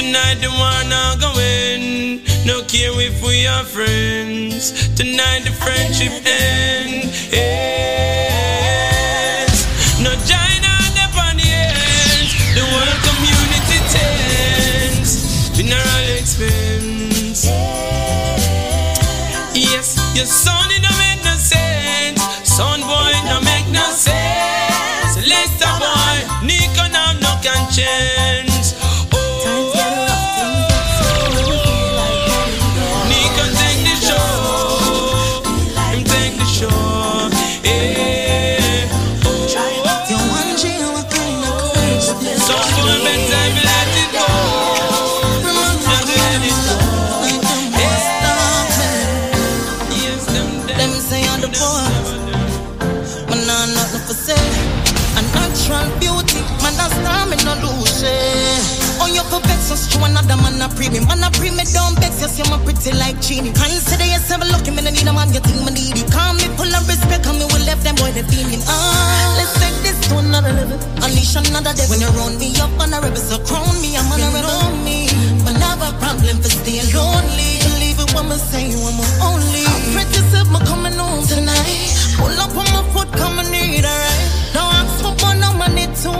Tonight the wanna go in. No care if we are friends. Tonight the friendship end. Yes. No China upon the ends. The world community tends. Funeral expense. Yes, your son pretty like genie. Consider yourself lucky, me no need a man, you think me need it. Call me full of respect, and me will left them boy, they feeling. Ah, let's take this to another level. Unleash another day. When you round me up on a rebel, so crown me, I'm on a rebel. Know me, but I have a problem for staying lonely. Believe it when me say you my only. I pray yourself, me coming home tonight. Pull up on my foot, come and need a ride. Now ask for one, now I need two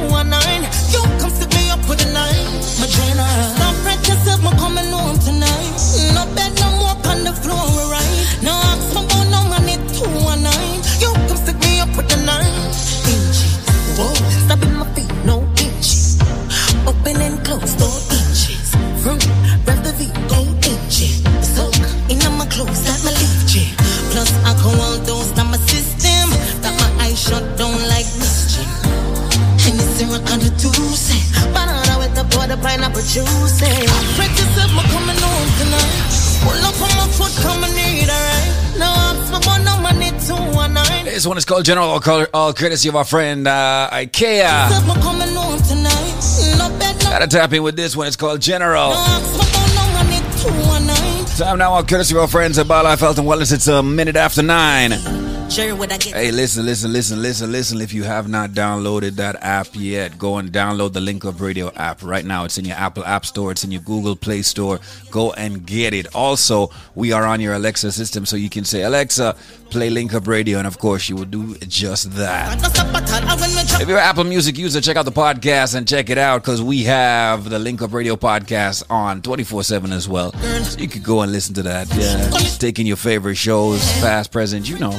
pineapple juice. Practice up, my coming home tonight. Pull up on my foot, come and need a right. Now I'm my one, now I need two and nine. This one is called General, all, col- all courtesy of our friend uh, IKEA. Up, my coming home tonight. No bed, no Gotta tap in with this one. It's called General. Now I'm my one, now I need two and nine. Time now, all courtesy of our friends at BioLife Health and Wellness. It's a minute after nine. Jerry, would I get Hey, listen, listen, listen, listen, listen. If you have not downloaded that app yet, go and download the Link Up Radio app right now. It's in your Apple App Store, it's in your Google Play Store. Go and get it. Also, we are on your Alexa system, so you can say, Alexa, play Link Up Radio, and of course, you will do just that. That's a battle. And when we drop If you're an Apple Music user, check out the podcast and check it out because we have the Link Up Radio podcast on 24 7 as well. So you could go and listen to that. Yeah. Taking your favorite shows, past, present, you know.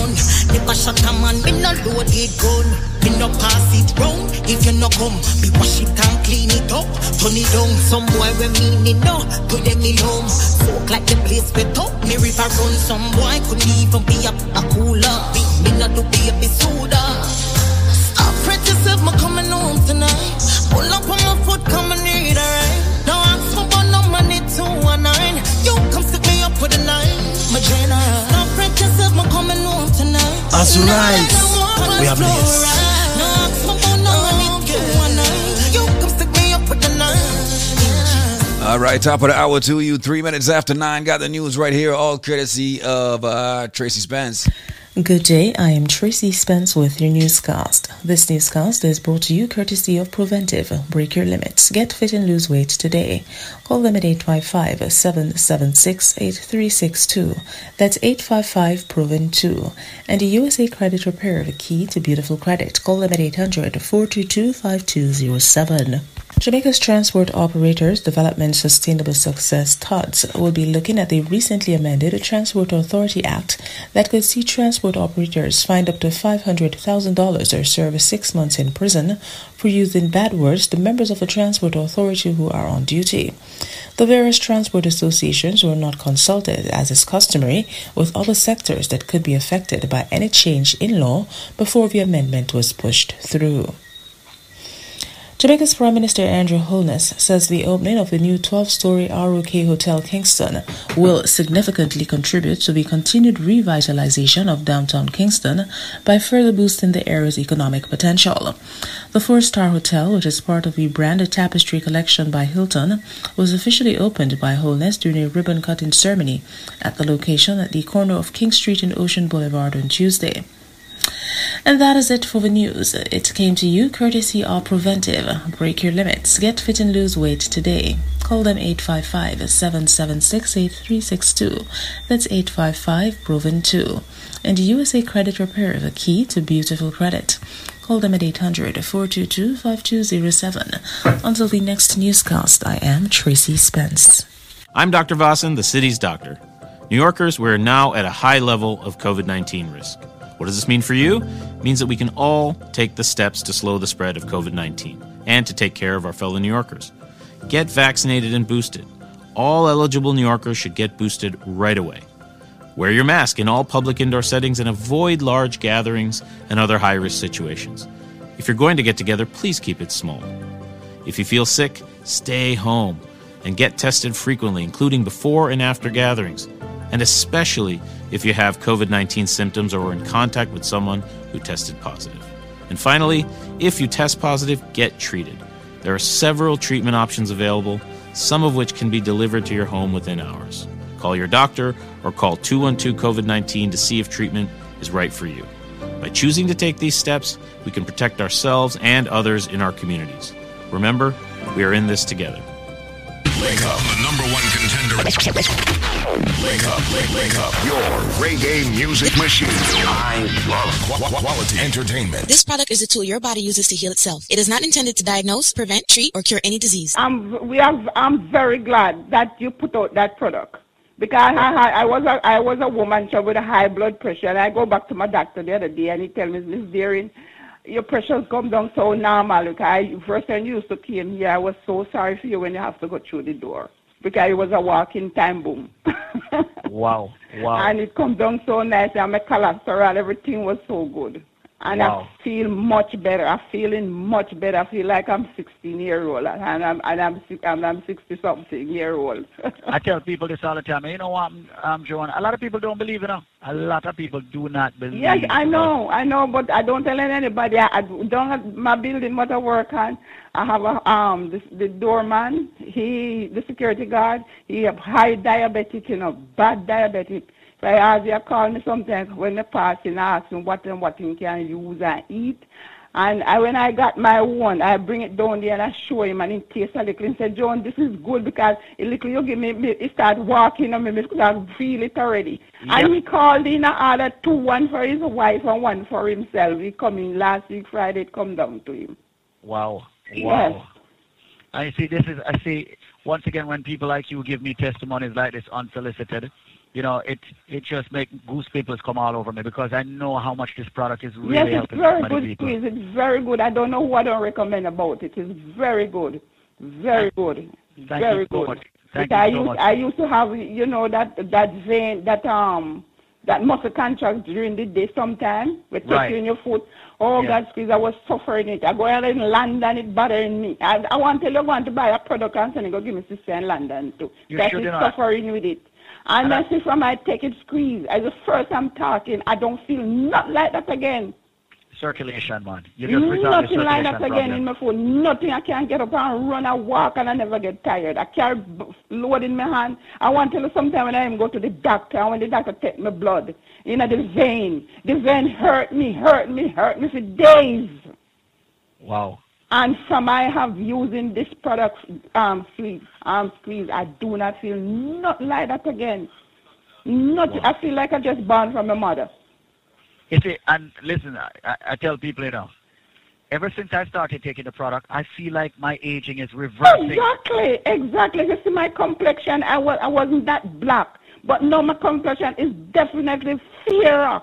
None, never shut a man. Me no load it gun. Me no pass it round. If you no come, me wash it and clean it up. Turn it down. Some boy we mean it no. To them me home. Soak like the place we top. Me river run. Some boy couldn't even be a, a cooler. Me, me no do be a soda. Stop fret yourself, me coming home tonight. Pull up on my foot, come and need a. Now ask for no money, two and nine. You come stick me up for the night, my general. As you rise, we are blessed. All right, top of the hour to you. Three minutes after nine. Got the news right here, all courtesy of uh, Tracy Spence. Good day, I am Tracy Spence with your newscast. This newscast is brought to you courtesy of Preventive. Break your limits. Get fit and lose weight today. Call them at 855 776 8362. That's 855 Proven 2. And the USA Credit Repair, the key to beautiful credit. Call them at 800 422 5207. Jamaica's Transport Operators Development Sustainable Success TODS will be looking at the recently amended Transport Authority Act that could see transport operators fined up to $500,000 or serve six months in prison for using bad words to members of the transport authority who are on duty. The various transport associations were not consulted, as is customary, with other sectors that could be affected by any change in law before the amendment was pushed through. Jamaica's Prime Minister Andrew Holness says the opening of the new 12-story ROK Hotel Kingston will significantly contribute to the continued revitalization of downtown Kingston by further boosting the area's economic potential. The four-star hotel, which is part of the branded tapestry collection by Hilton, was officially opened by Holness during a ribbon-cutting ceremony at the location at the corner of King Street and Ocean Boulevard on Tuesday. And that is it for the news. It came to you courtesy of Preventive. Break your limits. Get fit and lose weight today. Call them 855-776-8362. That's 855-PROVEN2. And USA Credit Repair, the key to beautiful credit. Call them at 800-422-5207. Until the next newscast, I am Tracy Spence. I'm Dr. Vasan, the city's doctor. New Yorkers, we're now at a high level of COVID 19 risk. What does this mean for you? It means that we can all take the steps to slow the spread of COVID 19 and to take care of our fellow New Yorkers. Get vaccinated and boosted. All eligible New Yorkers should get boosted right away. Wear your mask in all public indoor settings and avoid large gatherings and other high risk situations. If you're going to get together, please keep it small. If you feel sick, stay home and get tested frequently, including before and after gatherings and especially if you have COVID 19 symptoms or were in contact with someone who tested positive. And finally, if you test positive, get treated. There are several treatment options available, some of which can be delivered to your home within hours. Call your doctor or call 212 COVID 19 to see if treatment is right for you. By choosing to take these steps, we can protect ourselves and others in our communities. Remember, we are in this together. Wake up, the number one contender. Wake up, wake, wake up. Your reggae music machine. I love qu- quality entertainment. This product is a tool your body uses to heal itself. It is not intended to diagnose, prevent, treat, or cure any disease. I'm, we have, I'm very glad that you put out that product. Because I, I, I was a, I was a woman with a high blood pressure, and I go back to my doctor the other day, and he tell me, Miss Deering, your pressures come down so normal. Look, I first time you used to came here, I was so sorry for you when you have to go through the door because it was a walking time bomb. wow, wow. And it come down so nice, and my cholesterol, everything was so good. And Wow. I feel much better. I'm feeling much better. I feel like I'm 16 year old, and I'm and I'm and I'm 60 something year old. I tell people this all the time. You know what, I'm um, Joan? A lot of people don't believe it. Now. A lot of people do not believe. Yes, I know, I know, but I don't tell anybody. I, I don't have my building what I work on. I have a um the, the doorman. He the security guard. He have high diabetic, you know, bad diabetic. So I ask you call me sometimes when they pass and ask him what and what he can use and eat. And I, when I got my one, I bring it down there and I show him and he tastes a little. He said, John, this is good because a little you give me, me he start walking on me because I feel it already. And he called in and ordered two, one for his wife and one for himself. He come in last week Friday, it come down to him. Wow, Yes. wow. I see. This is. I see. Once again, when people like you give me testimonies like this unsolicited, you know, it it just make goosebumps come all over me because I know how much this product is really yes, it's helping very good people. squeeze. It's very good. I don't know who I don't recommend about it. It's very good. Very good. Thank very you so good. much. Thank I you so used much. I used to have you know that that vein that um that muscle contract during the day sometime with Right. touching your foot. Oh Yeah. God, squeeze! I was suffering it. I go out in London, it bothering me. I, I want to tell you, I want to buy a product and send it, go give me sister in London too. You that should is not. suffering with it. And And I- I see from I take it squeeze. As the first I'm talking, I don't feel not like that again. Circulation, man. You just Nothing like that again problem. in my phone. Nothing. I can't get up and run and walk and I never get tired. I carry load in my hand. I want to tell you sometime when I even go to the doctor and when the doctor take my blood, you know, the vein. The vein hurt me, hurt me, hurt me for days. Wow. And from I have using this product, um, squeeze, um, squeeze, I do not feel nothing like that again. Not, I feel like I just born from my mother. You see, and listen, I, I- I tell people, you know, ever since I started taking the product, I feel like my aging is reversing. Exactly, exactly. You see my complexion, I was I wasn't that black. But now my complexion is definitely fairer.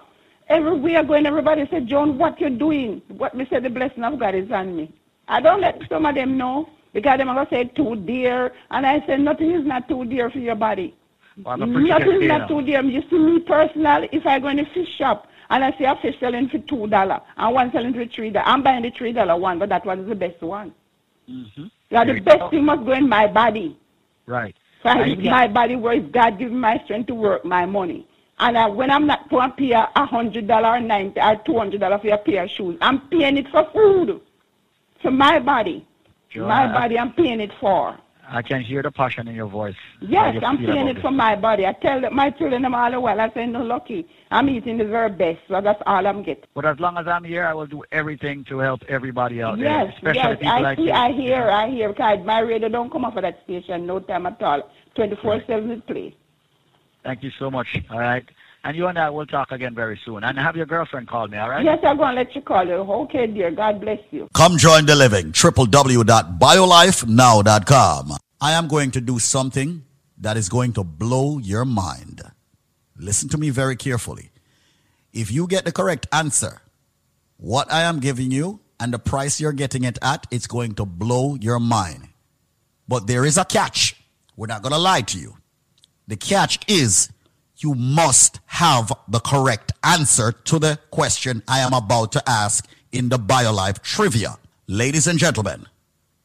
Everywhere going, everybody said, John, what you doing? What me say the blessing of God is on me. I don't let some of them know because them are gonna say too dear and I say nothing is not too dear for your body. Well, I'm a pretty Nothing is not too dear. You see me personally, if I go in a fish shop and I see a fish selling for two dollar and one selling for three dollar, I'm buying the three dollar one, but that one is the best one. Mm-hmm. Yeah, the best go. thing must go in my body. Right. So I And use you my body where God gives me my strength to work my money. And I, when I'm not going to pay a hundred dollar or ninety or two hundred dollar for a pair of shoes, I'm paying it for food. For my body, Joanna, my body, I'm paying it for. I can hear the passion in your voice. Yes, I'm feel paying about it from my body. I tell my children them all the while. I say, no, lucky. I'm eating the very best, so that's all I'm getting. But as long as I'm here, I will do everything to help everybody out there, especially yes, people I like see, you. I hear, I hear. Because my radio don't come off of that station no time at all. 24-7 it plays. Thank you so much. All right. And you and I will talk again very soon. And have your girlfriend call me, all right? Yes, I'm going to let you call her. Okay, dear. God bless you. Come join the living. www.biolifenow.com. I am going to do something that is going to blow your mind. Listen to me very carefully. If you get the correct answer, what I am giving you and the price you're getting it at, it's going to blow your mind. But there is a catch. We're not going to lie to you. The catch is you must have the correct answer to the question I am about to ask in the BioLife trivia. Ladies and gentlemen,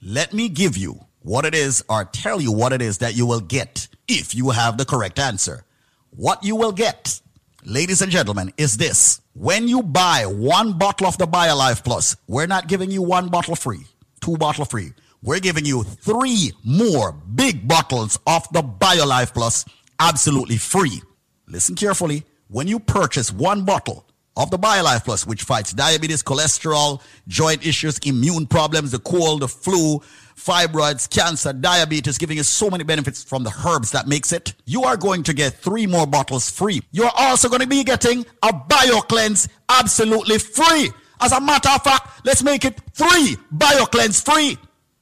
let me give you what it is or tell you what it is that you will get if you have the correct answer. What you will get, ladies and gentlemen, is this. When you buy one bottle of the BioLife Plus, we're not giving you one bottle free, two bottle free. We're giving you three more big bottles of the BioLife Plus absolutely free. Listen carefully. When you purchase one bottle of the BioLife Plus, which fights diabetes, cholesterol, joint issues, immune problems, the cold, the flu, fibroids, cancer, diabetes, giving you so many benefits from the herbs that makes it, you are going to get three more bottles free. You're also going to be getting a BioCleanse absolutely free. As a matter of fact, let's make it three BioCleanse free.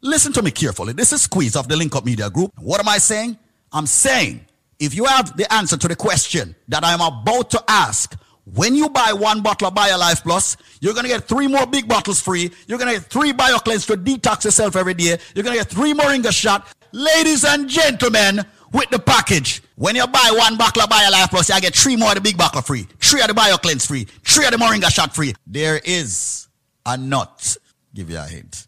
Listen to me carefully. This is Squeeze of the Link Up Media Group. What am I saying? I'm saying if you have the answer to the question that I'm about to ask, when you buy one bottle of BioLife Plus, you're going to get three more big bottles free. You're going to get three BioCleanse to detox yourself every day. You're going to get three Moringa shot. Ladies and gentlemen, with the package, when you buy one bottle of BioLife Plus, you get three more of the big bottle free, three of the BioCleanse free, three of the Moringa shot free. There is a nut. Give you a hint.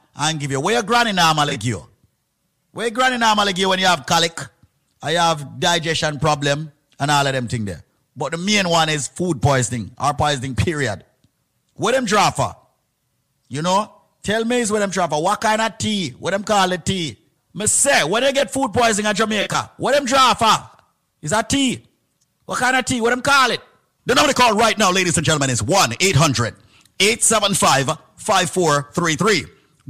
and give you? Where your granny normally give you? Where your granny normally give you when you have colic? I have digestion problem and all of them thing there. But the main one is food poisoning or poisoning period. What them draw for? You know? Tell me is what them draw for. What kind of tea? What them call it tea? Me say, when they get food poisoning in Jamaica, what them draw for? Is that tea? What kind of tea? What them call it? The number to call right now, ladies and gentlemen, is 1 800 875 5433.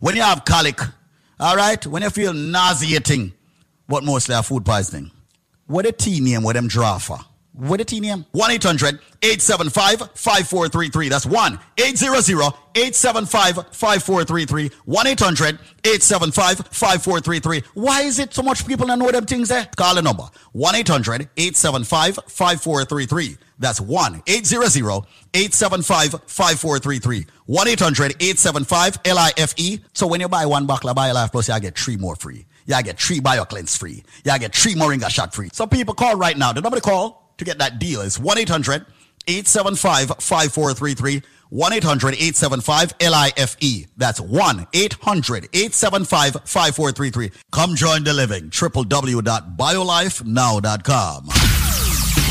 when you have colic, all right, when you feel nauseating, but mostly have food poisoning. What a tea name, what them draw for? What a name? 1 800 875 5433. That's 1 800 875 5433. 1 800 875 5433. Why is it so much people don't know them things there? Call the number 1 800 875 5433. That's 1 800 875 5433. 1 800 875 LIFE. So when you buy one bottle of BioLife Plus, you get three more free. Yeah, get three bio cleanse free. Yeah, get three Moringa shot free. So people call right now. The number to call to get that deal is 1-800-875-5433. 1-800-875-LIFE. That's 1-800-875-5433. Come join the living. www.biolifenow.com.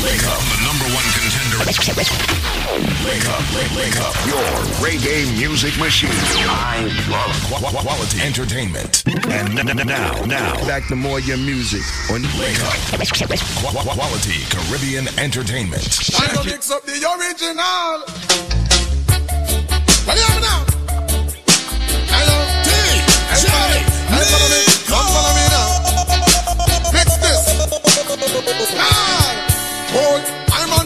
Wake up, the number one contender. Wake up, wake, wake up. Your reggae music machine. I love qu- qu- quality entertainment. And n- n- now, now, Back to more your music on wake up. Qu- qu- quality Caribbean entertainment. Time to mix up the original. Well, hear me now. Hello, T. Hey, follow me. Hey, follow me. Come follow me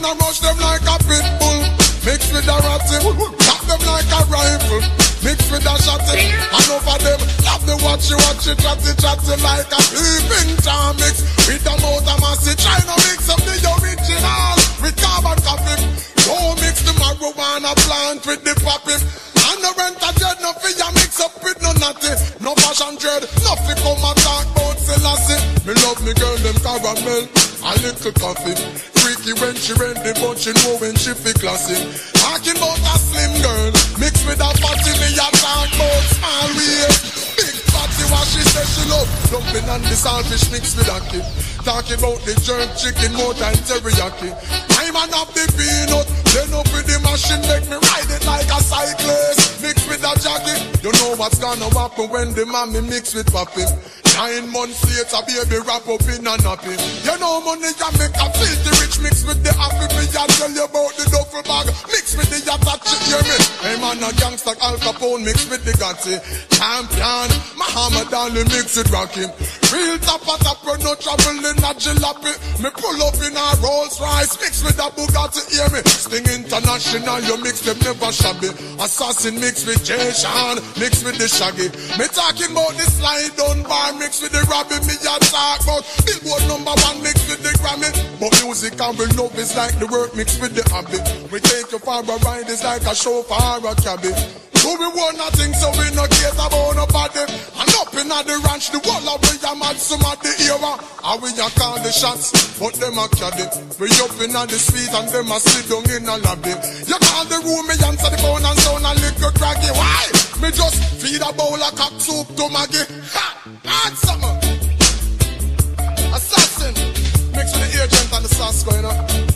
I'm rush them like a pit bull. Mix with a ratty. Tap them like a rifle. Mix with a shotty. Eh? And over them, love the watch you watch you chatty chatty like a peeping Tom mix. With a motor massy. Try to mix up the original with carbon copy. Don't mix the marijuana plant with the poppy. And the rent a dread, no fear mix up with no natty. No fashion dread, nothing come and talk about Selassie. Me love me girl, them caramel, a little coffee. Freaky when she ready, but she know when she fi classy. Talking about a slim girl, mixed with a fatty, me a talk about small waist. Big fatty, what she say she love. Dumpling and the saltfish mixed with ackee. Talking about the jerk chicken more than teriyaki. I'm an up the peanut, then up with the machine, make me ride it like a cyclist. Mix with a jacket, you know what's gonna happen when the mommy mix with papi. Nine months later, baby wrap up in a nappy. You know money can make a filthy rich mix with the happy. Me I tell you about the duffel bag, mix with the yacht, hear me? Hey man, a gangster Al Capone mix with the Gotti. Champion, Muhammad Ali mix with Rocky. Real top of top, no trouble in a jalopy. Me pull up in a Rolls Royce, mix with a Bugatti, hear me? Sting International, you mix them never shabby. Assassin mix with Jay Sean, mix with the Shaggy. Me talking about the Sly Dunbar, mix with the Robbie. Me a talk about Billboard number one, mix with the Grammy. But music and we love is like the work mixed with the hobby. We take you for a ride, it's like a show for a cabby. So we want nothing, so we no care about nobody. And up in the ranch, the wall of we a mad some of the era. And we a call the shots, but them a caddy. We up in the street and them a sit down in a lobby. You call the room, me answer the phone and sound a little craggy. Why? Me just feed a bowl of cock soup to Maggie. Ha! Add something. Assassin. Mix with the agent and the sauce going on.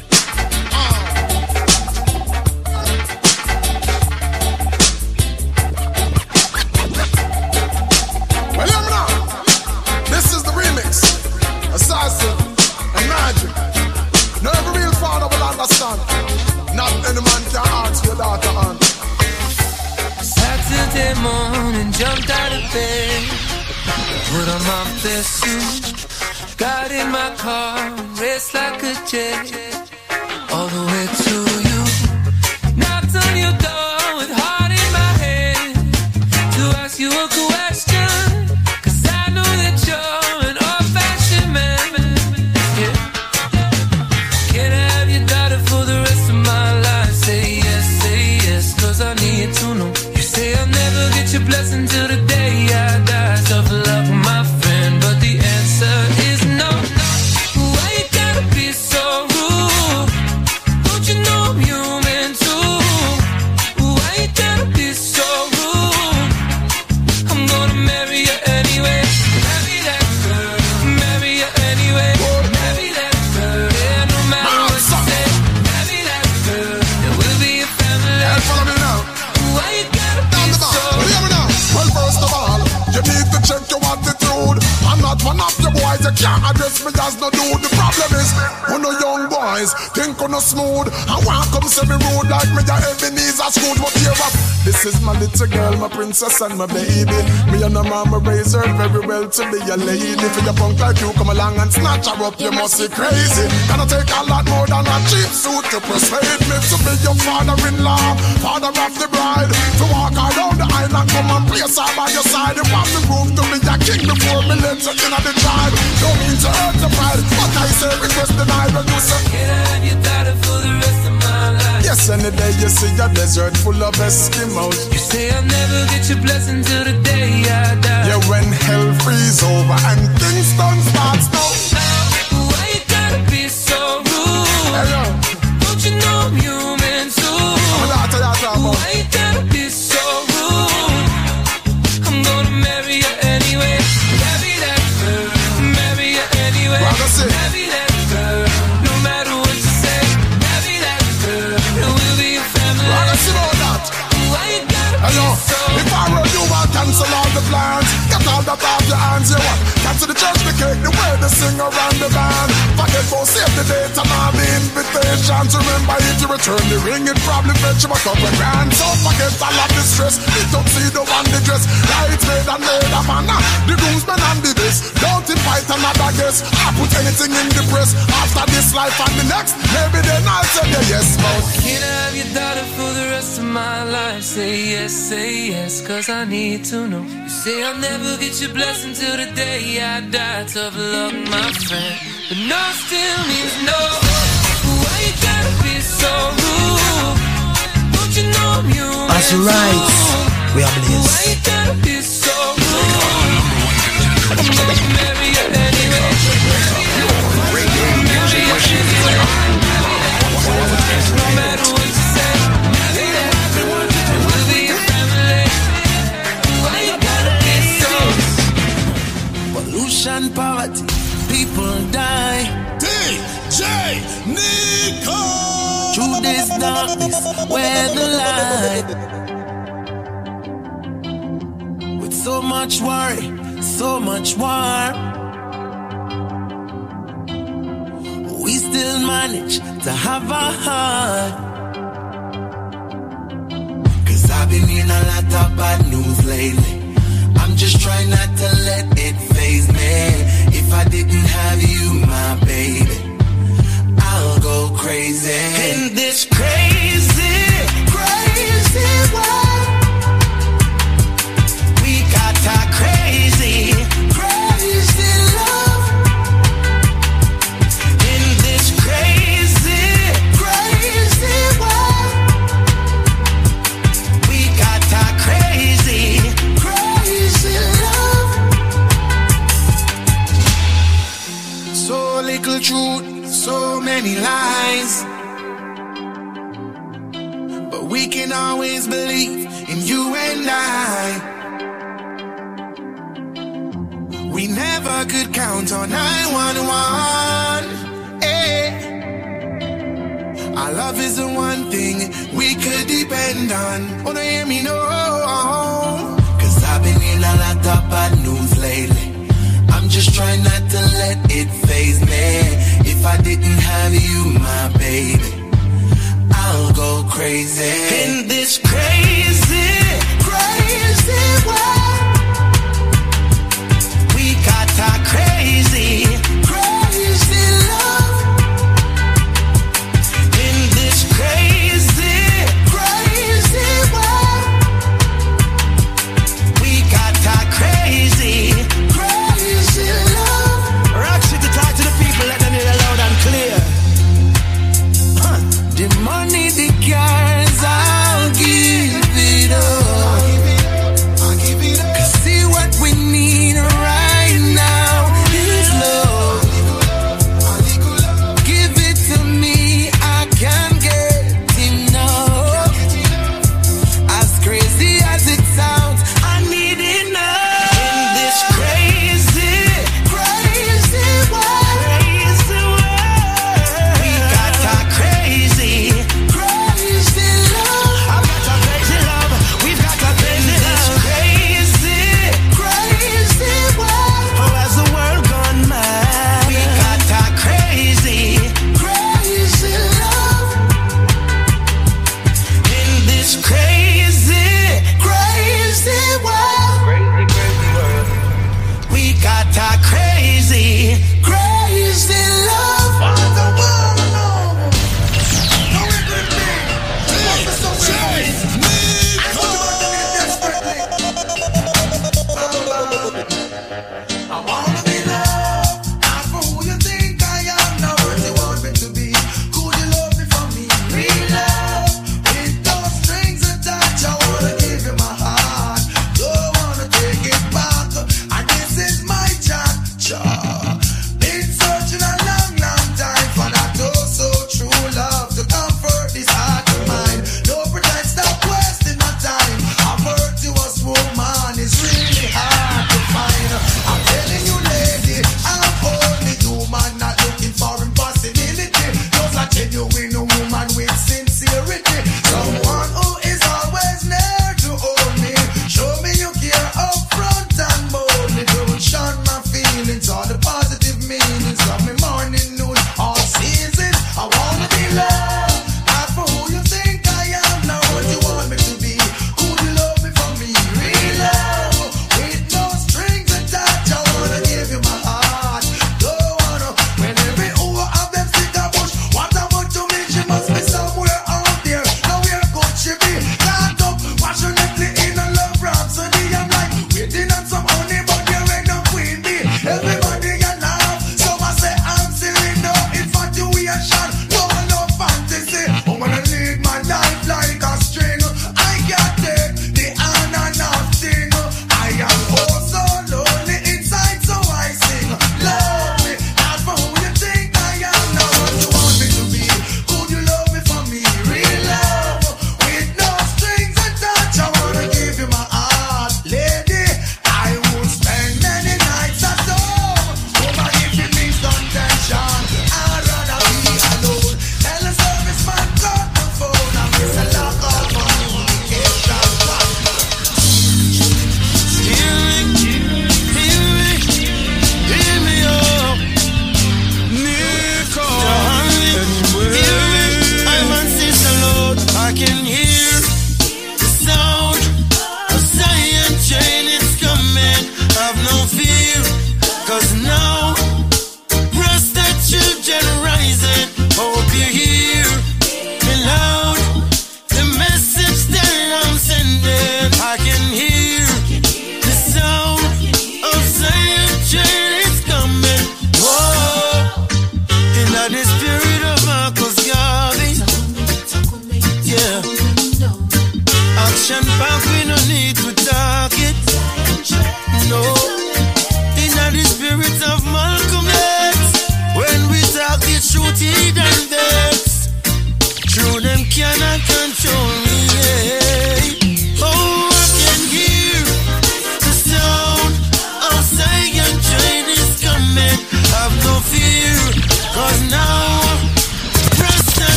Real father. Saturday morning, jumped out of bed, put on my best suit, got in my car, raced like a jet, all the way to can't address me as no dude. The problem is, who no young boys think on no smooth. And want come me rude like me a Ebenezer Scrooge. But here up, this is my little girl, my princess and my baby. Me and her mama raise her very well to be a lady. For your punk like you come along and snatch her up, you must be crazy. Gonna take a lot more than a cheap suit to persuade me to be your father-in-law, father of the bride. To walk around the island, come and place her by your side. You want the room to be a king before me let you in the tribe. Don't mean to hurt the pride, but I say request denied when you say. Can I have your daughter for the rest my? Yes, any day you see a desert full of Eskimos. You say I'll never get your blessing till the day I die. Yeah, when hell freeze over and things don't start now. Why you gotta be so rude? Hello. Don't you know I'm human too? I'm not to. Why Cancel the church, the cake, the way they sing around the band. Forget for save the date and invitations. Remember if you return the ring, it probably fetch you a couple grand. So forget all of the stress. The tuxedo and the dress. Lights made and made of man. Uh, the groomsmen and the best. Don't invite another guest. I put anything in the press. After this life and the next, maybe then I'll say you yes, but Can I have your daughter for the rest of my life? Say yes, say yes, cause I need to know. You say I'll never get your blessing till the day I die. Tough luck, my friend. But no still means no. As you rise, we are Why blessed. gotta be so rude? I'm gonna marry you anyway. Music machine. No matter what you say, we'll be a family. Why you gotta be so Pollution, poverty, people die. DJ Nico. Darkness, where the light. With so much worry, so much war. We still manage to have a heart. Cause I've been hearing a lot of bad news lately. I'm just trying not to let it phase me. If I didn't have you, my baby, I'll go crazy. In this crazy, many lies. But we can always believe in you and I. We never could count on 911. Eh. Our love is the one thing we could depend on. Oh, no, hear me, no. Cause I've been hearing a lot of bad news lately. I'm just trying not to let it phase me. If I didn't have you, my baby, I'll go crazy. In this crazy, crazy world,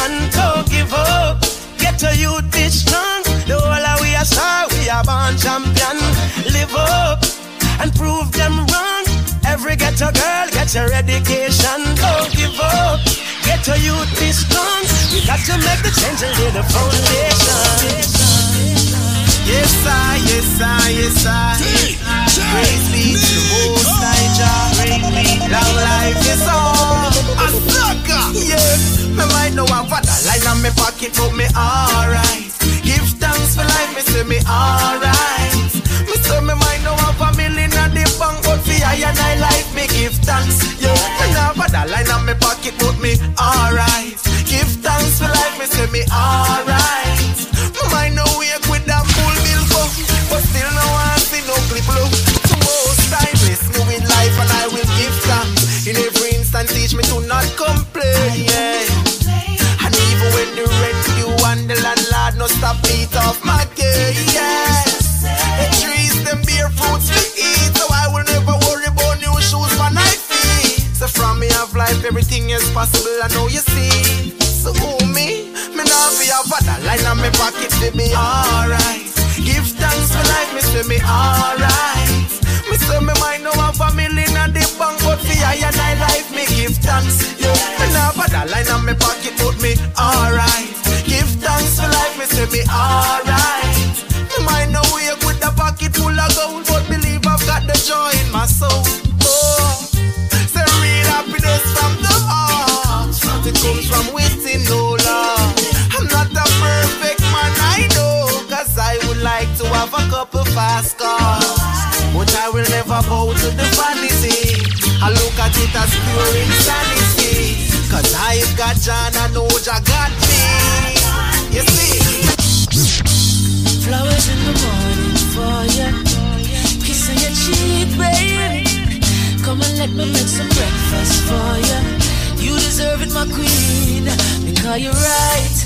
gunman, don't give up. Get to youth be strong. The whole of we are star, we are born champion. Live up and prove them wrong. Every ghetto girl get your education, don't give up. Get to youth be strong. We got to make the change and lay the foundation. Yes, I, yes, I, yes, I. Praise be to. Long life. Yeah, me might know I've got line me pocket, me alright. Give thanks for life, me say me alright. Me say me might know I've a million the bank, but for I and I life, me give thanks. Yeah, me got line me pocket, me alright. Give thanks for life, me say me alright. Me might know with that full bill but still no one see no clip look. No stop beat off my gate. Yeah. The trees them bear fruits we eat, so I will never worry about new shoes for my feet. So from me of life, everything is possible. I know you see. So who me? Me now be a father line on me pocket to be alright. Give thanks for life, me say me alright. Me say me might know have a million at the bank, but for I and I life me give thanks. Yeah, me now father line on me pocket, but me alright. Say me alright. Me might know wake with a pocket full of gold, but believe I've got the joy in my soul. Oh, say real happiness from the heart. It comes from within, no love. I'm not a perfect man, I know. Cause I would like to have a couple fast cars. But I will never bow to the vanity. I look at it as pure insanity. Cause I've got John, I know Jah got me. You see? Flowers in the morning for you. Kiss on your cheek, baby. Come and let me make some breakfast for you. You deserve it, my queen. Because you're right.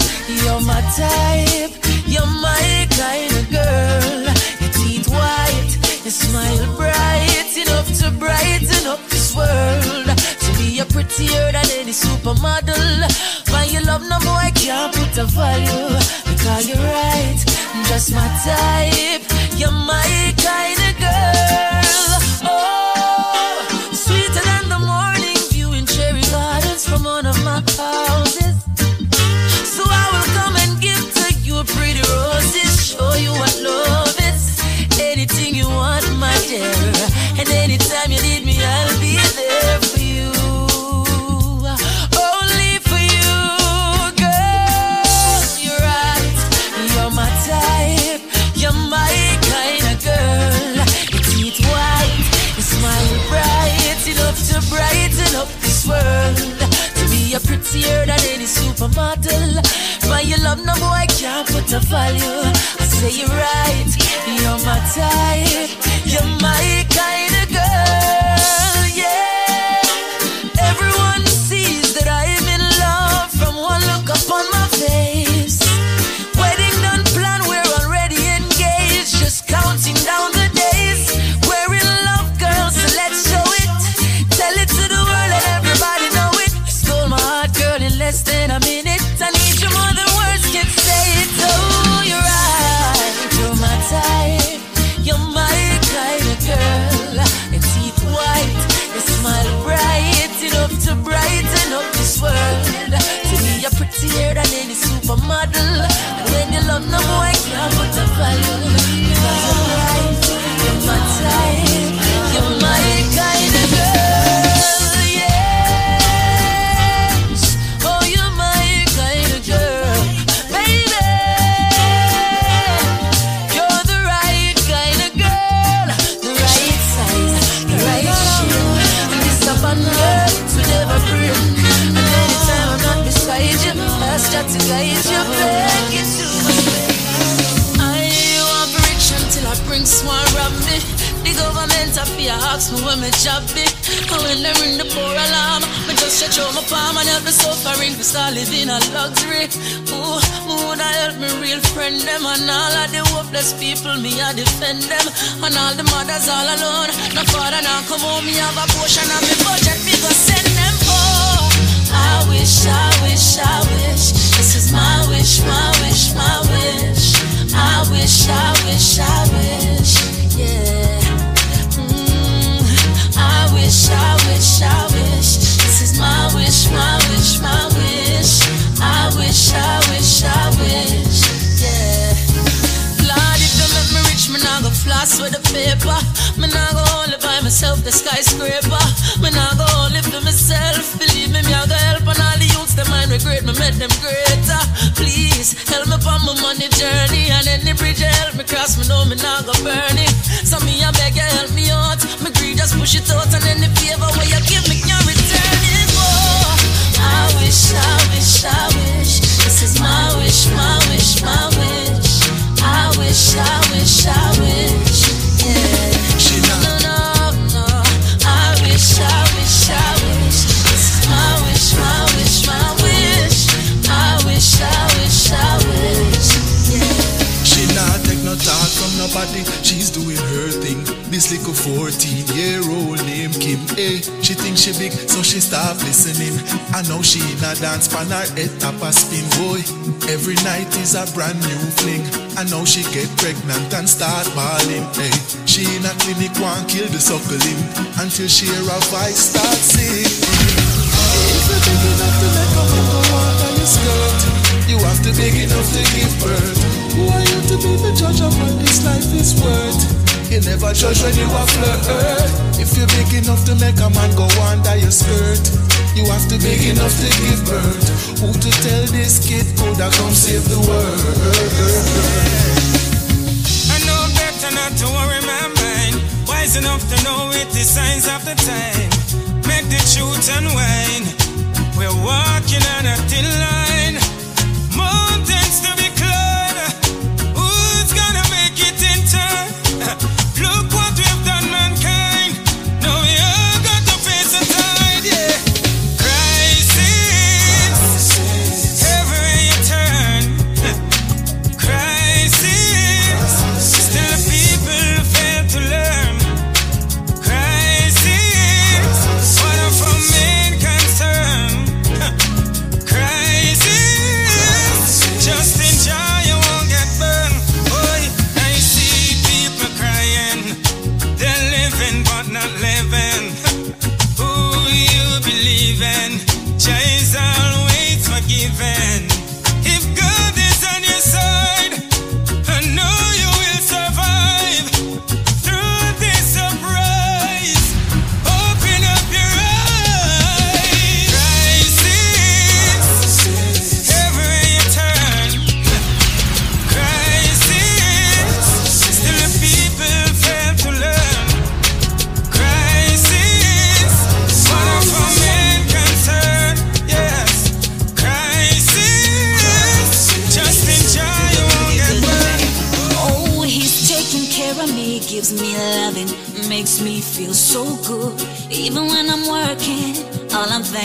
You're my type. You're my kind of girl. Your teeth white. Your smile bright. Enough to brighten up this world. To be a prettier than any supermodel. By your love, no boy can't put a value. Because you're right. Just my type. You're my kind of girl. Oh, sweeter than the morning view in cherry gardens from one of my houses. So I will come and give to you pretty roses, show you what love is. Anything you want, my dear, world. To be a prettier than any supermodel. Your love, no boy I can't put a value. I say you're right, you're my type, you're my kind supermodel. And when you love no boy, can't put a value. Fi ask me oh, when me job it. And when they ring the poor alarm, me just stretch out my palm and help me suffering to start living a luxury. Ooh, who would I help me real friend them and all of the hopeless people me I defend them and all the mothers all alone. No father now come home me have a portion of me budget me go send them. Oh, I wish, I wish, I wish. This is my wish, my wish, my wish. I wish, I wish, I wish. Yeah. I wish, I wish, I wish. This is my wish, my wish, my wish. I wish, I wish, I wish. Yeah. Lord, if you make me rich, me nah go floss with the paper. Me nah go only buy myself the skyscraper. Me nah go only for myself. Believe me, me I go help on all the youths. Them mind regret me, make them greater. Please help me on my money journey. And any bridge help me cross, me know me nah go burn it. So me I beg you help me out. She big, so she stop listening. I know she in a dance pan her head top a spin boy. Every night is a brand new fling. I know she get pregnant and start bawling. Hey, she in a clinic want kill the suckling until she hear a voice start sing. If you're big enough to make a man go under your skirt, you have to big enough to give birth. Who are you to be the judge of what this life is worth? You never judge when you are flirt. If you're big enough to make a man go under your skirt, you have to big enough to give birth. Who to tell this kid coulda come save the world? I know better not to worry my mind. Wise enough to know it is signs of the time. Make the truth unwind. We're walking on a thin line.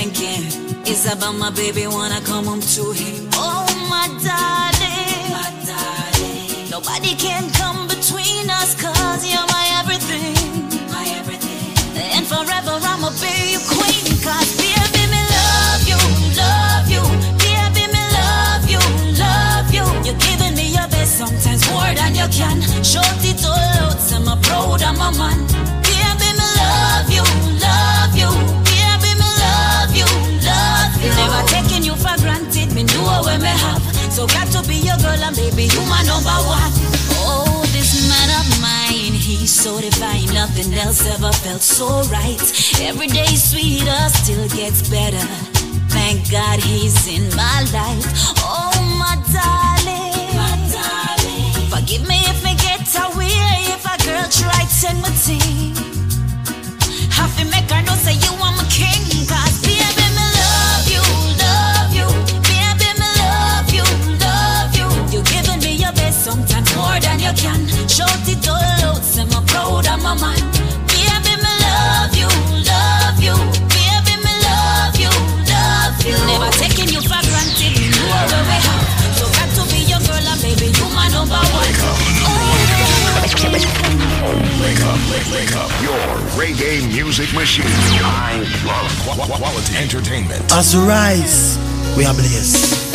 Thinking is about my baby. Wanna come home to him. Oh, my darling, my darling. Nobody can come between us, cause you're my everything. My everything. And forever I'ma be your queen, cause baby, me love you, love you. Baby, me love you, love you. You're giving me your best, sometimes more than you can. Short it all out, I'm proud of my man. So got to be your girl and baby, you my number one. Oh, this man of mine, he's so divine. Nothing else ever felt so right. Every day sweeter, still gets better. Thank God he's in my life. Oh, my darling. My darling. Forgive me if me get away. If a girl try to my team. Have to make her know say you are my king. Cause Wake up, wake up your reggae music machine. I love qu- quality entertainment. Us rise, we are blessed.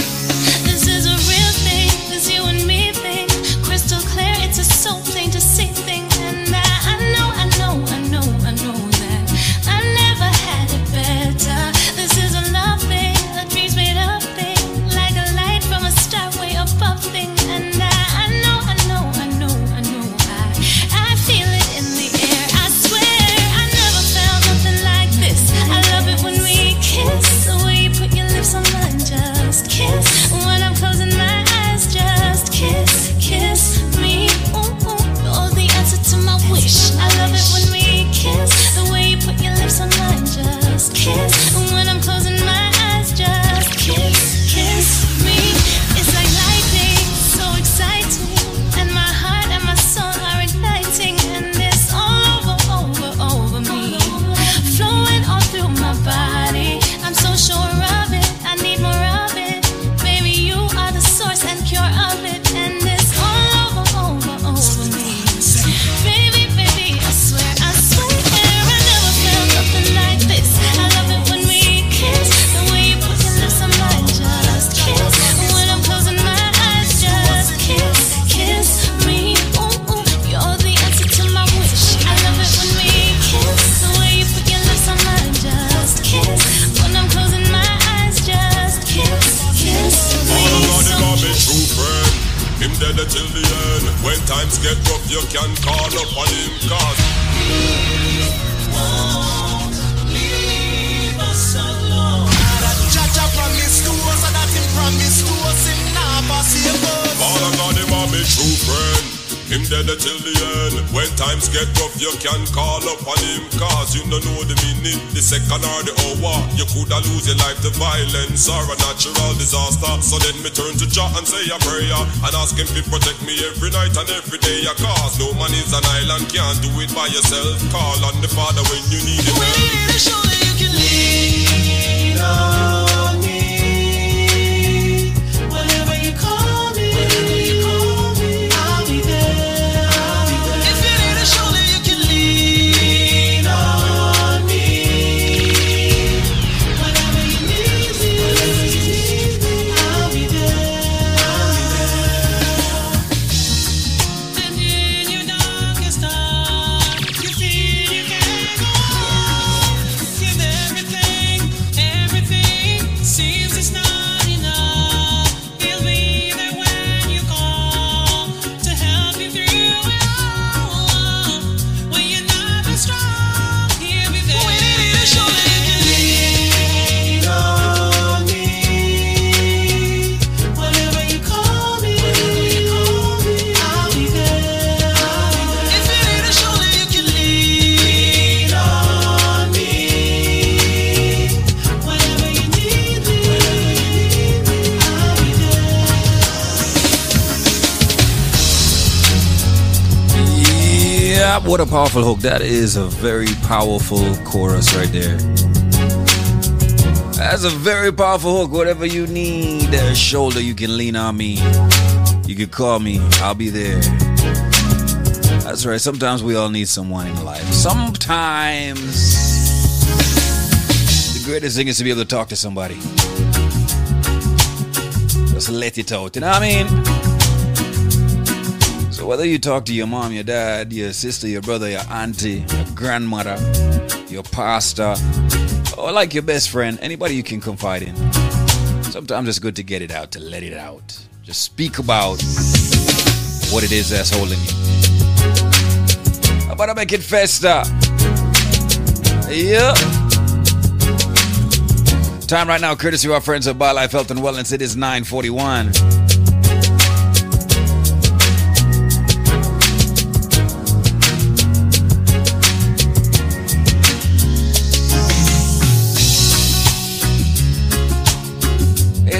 You can call up on him, cause you don't know the minute, the second or the hour. You coulda lose your life to violence or a natural disaster. So then me turn to Jah and say a prayer and ask him to protect me every night and every day. Cause no man is an island, can't do it by yourself. Call on the Father when you need him. A shoulder, you can lean on what a powerful hook. That is a very powerful chorus right there. That's a very powerful hook. Whatever you need, a shoulder, you can lean on me. You can call me. I'll be there. That's right. Sometimes we all need someone in life. Sometimes the greatest thing is to be able to talk to somebody. Just let it out. You know what I mean? Whether you talk to your mom, your dad, your sister, your brother, your auntie, your grandmother, your pastor, or like your best friend, anybody you can confide in. Sometimes it's good to get it out, to let it out. Just speak about what it is that's holding you. How about I make it faster? Yeah. Time right now, courtesy of our friends at BioLife Health and Wellness. It is 941.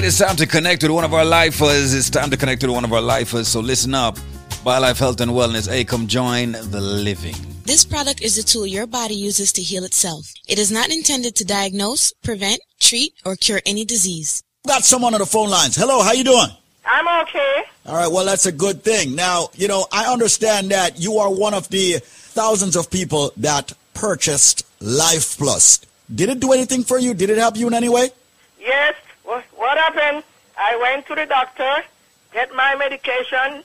It is time to connect with one of our lifers. It's time to connect with one of our lifers. So listen up. BioLife Health and Wellness. Hey, come join the living. This product is a tool your body uses to heal itself. It is not intended to diagnose, prevent, treat, or cure any disease. Got someone on the phone lines. Hello, how you doing? I'm okay. All right, well, that's a good thing. Now, you know, I understand that you are one of the thousands of people that purchased Life Plus. Did it do anything for you? Did it help you in any way? Yes. What, happened? I went to the doctor, get my medication,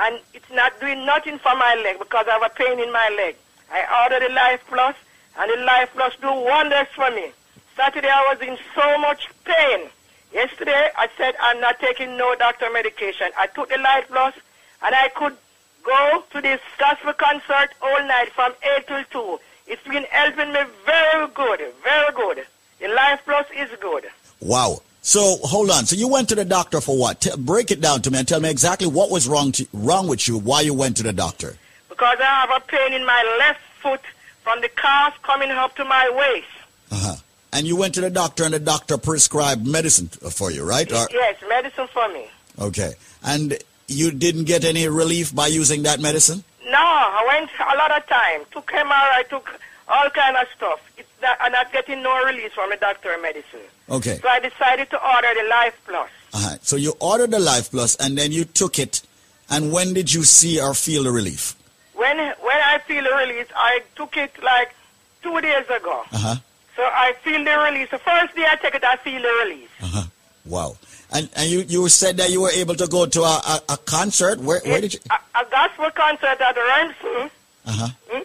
and it's not doing nothing for my leg because I have a pain in my leg. I ordered the Life Plus, and the Life Plus do wonders for me. Saturday I was in so much pain. Yesterday I said I'm not taking no doctor medication. I took the Life Plus, and I could go to this gospel concert all night from 8 till 2. It's been helping me very good, very good. The Life Plus is good. Wow. So hold on. So you went to the doctor for what? T- break it down to me and tell me exactly what was wrong to, wrong with you. Why you went to the doctor? Because I have a pain in my left foot from the calf coming up to my waist. Uh-huh. And you went to the doctor and the doctor prescribed medicine for you, right? Or, Yes, medicine for me. okay. And you didn't get any relief by using that medicine? No, I went a lot of time. Took MRI, I took all kind of stuff. Not, I'm not getting no release from the doctor of medicine. Okay. So I decided to order the Life Plus. Uh-huh. So you ordered the Life Plus and then you took it. And when did you see or feel the relief? When when I feel the release, I took it like two days ago. Uh-huh. So I feel the release. The first day I take it, I feel the release. Uh-huh. Wow. And and you, you said that you were able to go to a, a, a concert. Where where did you? A, a gospel concert at Remsen. Uh-huh. Mm?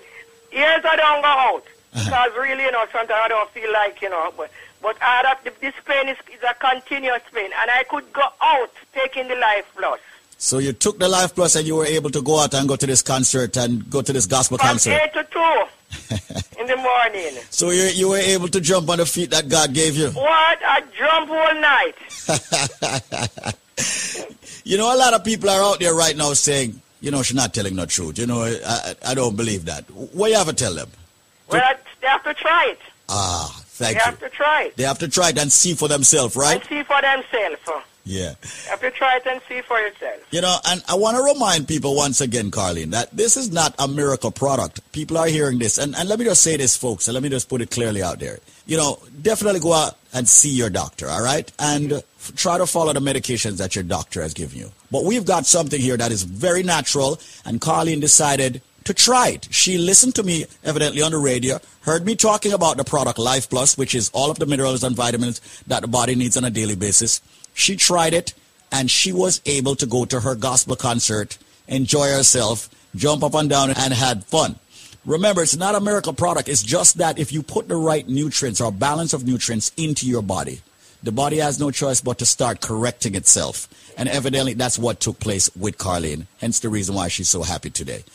Years I don't go out Uh-huh. because really, you know, sometimes I don't feel like, you know, but but I a, this pain is, is a continuous pain, and I could go out taking the Life Plus. So you took the Life Plus and you were able to go out and go to this concert and go to this gospel From concert. eight to two in the morning. So you you were able to jump on the feet that God gave you. What I jump all night. You know, a lot of people are out there right now saying, you know, she's not telling the truth. You know, I, I, I don't believe that. What you have to tell them? Well, they have to try it. Ah, thank you. they have to try it They have to try it and see for themselves, right? and see for themselves. Yeah. You have to try it and see for yourself. You know, and I want to remind people once again, Carlene, that this is not a miracle product. People are hearing this. And, and let me just say this, folks, and let me just put it clearly out there. You know, definitely go out and see your doctor, all right? And f- try to follow the medications that your doctor has given you. But we've got something here that is very natural, and Carlene decided to try it. She listened to me, evidently, on the radio, heard me talking about the product Life Plus, which is all of the minerals and vitamins that the body needs on a daily basis. She tried it, and she was able to go to her gospel concert, enjoy herself, jump up and down, and had fun. Remember, it's not a miracle product. It's just that if you put the right nutrients or balance of nutrients into your body, the body has no choice but to start correcting itself. And evidently, that's what took place with Carlene. Hence the reason why she's so happy today.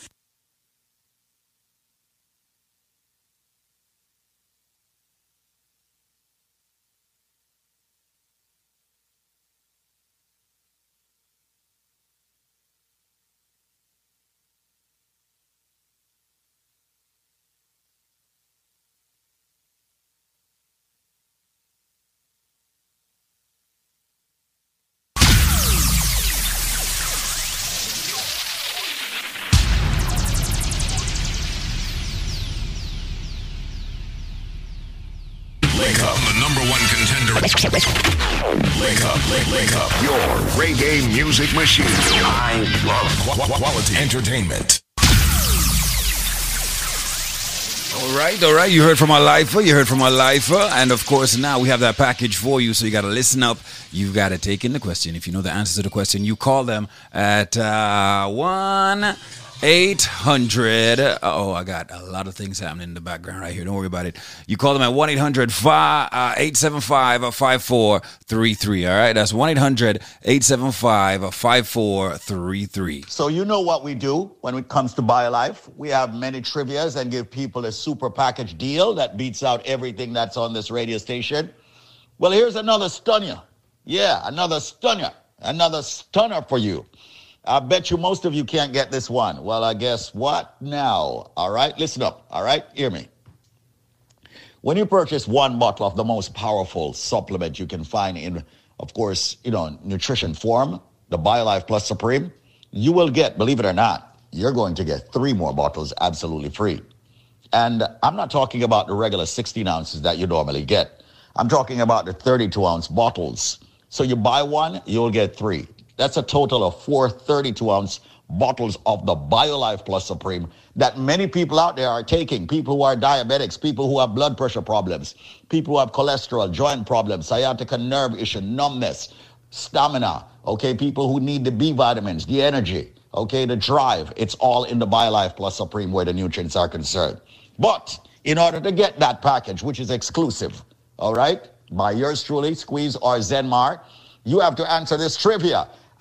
Music machine. I love qu- qu- quality entertainment. All right, all right. You heard from our lifer. You heard from our lifer. And of course, now we have that package for you. So you got to listen up. You've got to take in the question. If you know the answer to the question, you call them at uh, 1 800. Oh, I got a lot of things happening in the background right here. Don't worry about it. You call them at 1 800 uh, 875 5433. All right, that's 1 800 875 5433. So you know what we do when it comes to BioLife. We have many trivias and give people a super package deal that beats out everything that's on this radio station. Well, here's another stunner. Yeah, another stunner. Another stunner for you. I bet you most of you can't get this one. Well, I guess what now? All right, listen up. All right, hear me. When you purchase one bottle of the most powerful supplement you can find in, of course, you know, nutrition form, the BioLife Plus Supreme, you will get, believe it or not, you're going to get three more bottles absolutely free. And I'm not talking about the regular 16 ounces that you normally get. I'm talking about the 32 ounce bottles. So you buy one, you'll get three. That's a total of four 32 ounce bottles of the BioLife Plus Supreme that many people out there are taking. People who are diabetics, people who have blood pressure problems, people who have cholesterol, joint problems, sciatica nerve issue, numbness, stamina, okay, people who need the B vitamins, the energy, okay, the drive. It's all in the BioLife Plus Supreme where the nutrients are concerned. But in order to get that package, which is exclusive, all right, by yours truly, Squeeze or Zenmar, you have to answer this trivia.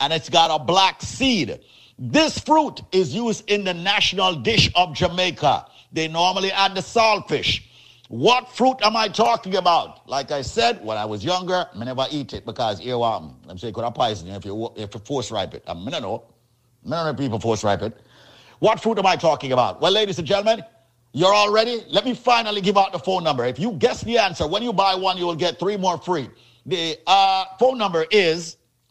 and it's got a black seed. This fruit is used in the national dish of Jamaica. They normally add the saltfish. What fruit am I talking about? Like I said, when I was younger, I never eat it because earworm. I'm saying could have poison if you if you force ripe it. I don't know. None of the people force ripe it. What fruit am I talking about? Well, ladies and gentlemen, you're all ready? Let me finally give out the phone number. If you guess the answer, when you buy one, you will get three more free. The uh, phone number is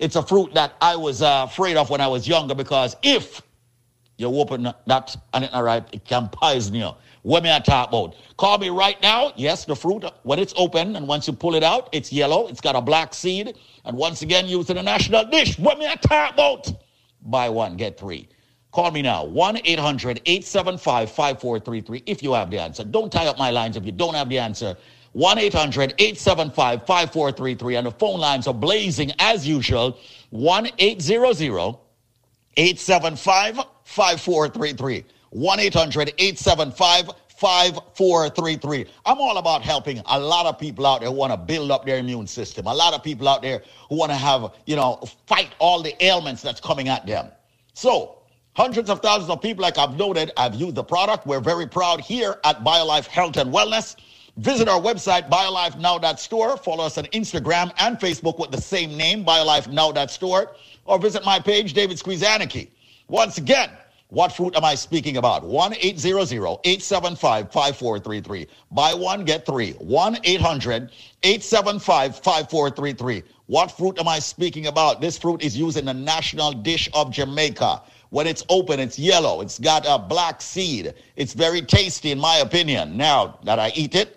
It's a fruit that I was uh, afraid of when I was younger because if you open that and it's not right, it can poison you. What may I talk about? Call me right now. Yes, the fruit, when it's open and once you pull it out, it's yellow. It's got a black seed. And once again, used in a national dish. What may I talk about? Buy one, get three. Call me now, 1 800 875 5433 if you have the answer. Don't tie up my lines if you don't have the answer. 1 800 875 5433. And the phone lines are blazing as usual 1 800 875 5433. 1 800 875 5433. I'm all about helping a lot of people out there who want to build up their immune system. A lot of people out there who want to have, you know, fight all the ailments that's coming at them. So, hundreds of thousands of people, like I've noted, have used the product. We're very proud here at BioLife Health and Wellness. Visit our website, biolifenow.store. Follow us on Instagram and Facebook with the same name, biolifenow.store. Or visit my page, David Squeezaniki. Once again, what fruit am I speaking about? 1 875 5433. Buy one, get three. 1 800 875 5433. What fruit am I speaking about? This fruit is used in the national dish of Jamaica. When it's open, it's yellow. It's got a black seed. It's very tasty, in my opinion. Now that I eat it,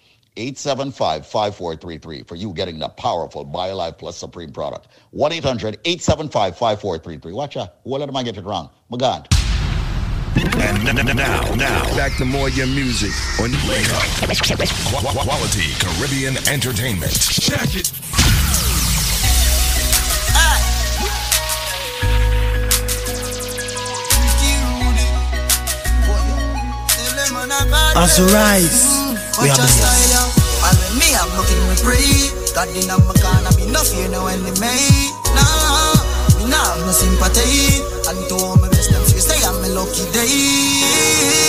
1-800- 875-5433 for you getting the powerful BioLife Plus Supreme product. 1-800-875-5433. Watch out. What am I get it wrong? My God. And n- n- now, now, Back to more your music on Wake Up. Qu- qu- Quality Caribbean Entertainment. Check it. As you rise, we are blessed. And when me, I'm looking me pray. God in my corner, me no fear no enemy. Nah, me nah have no sympathy. And to all my best, them say I'm a lucky day.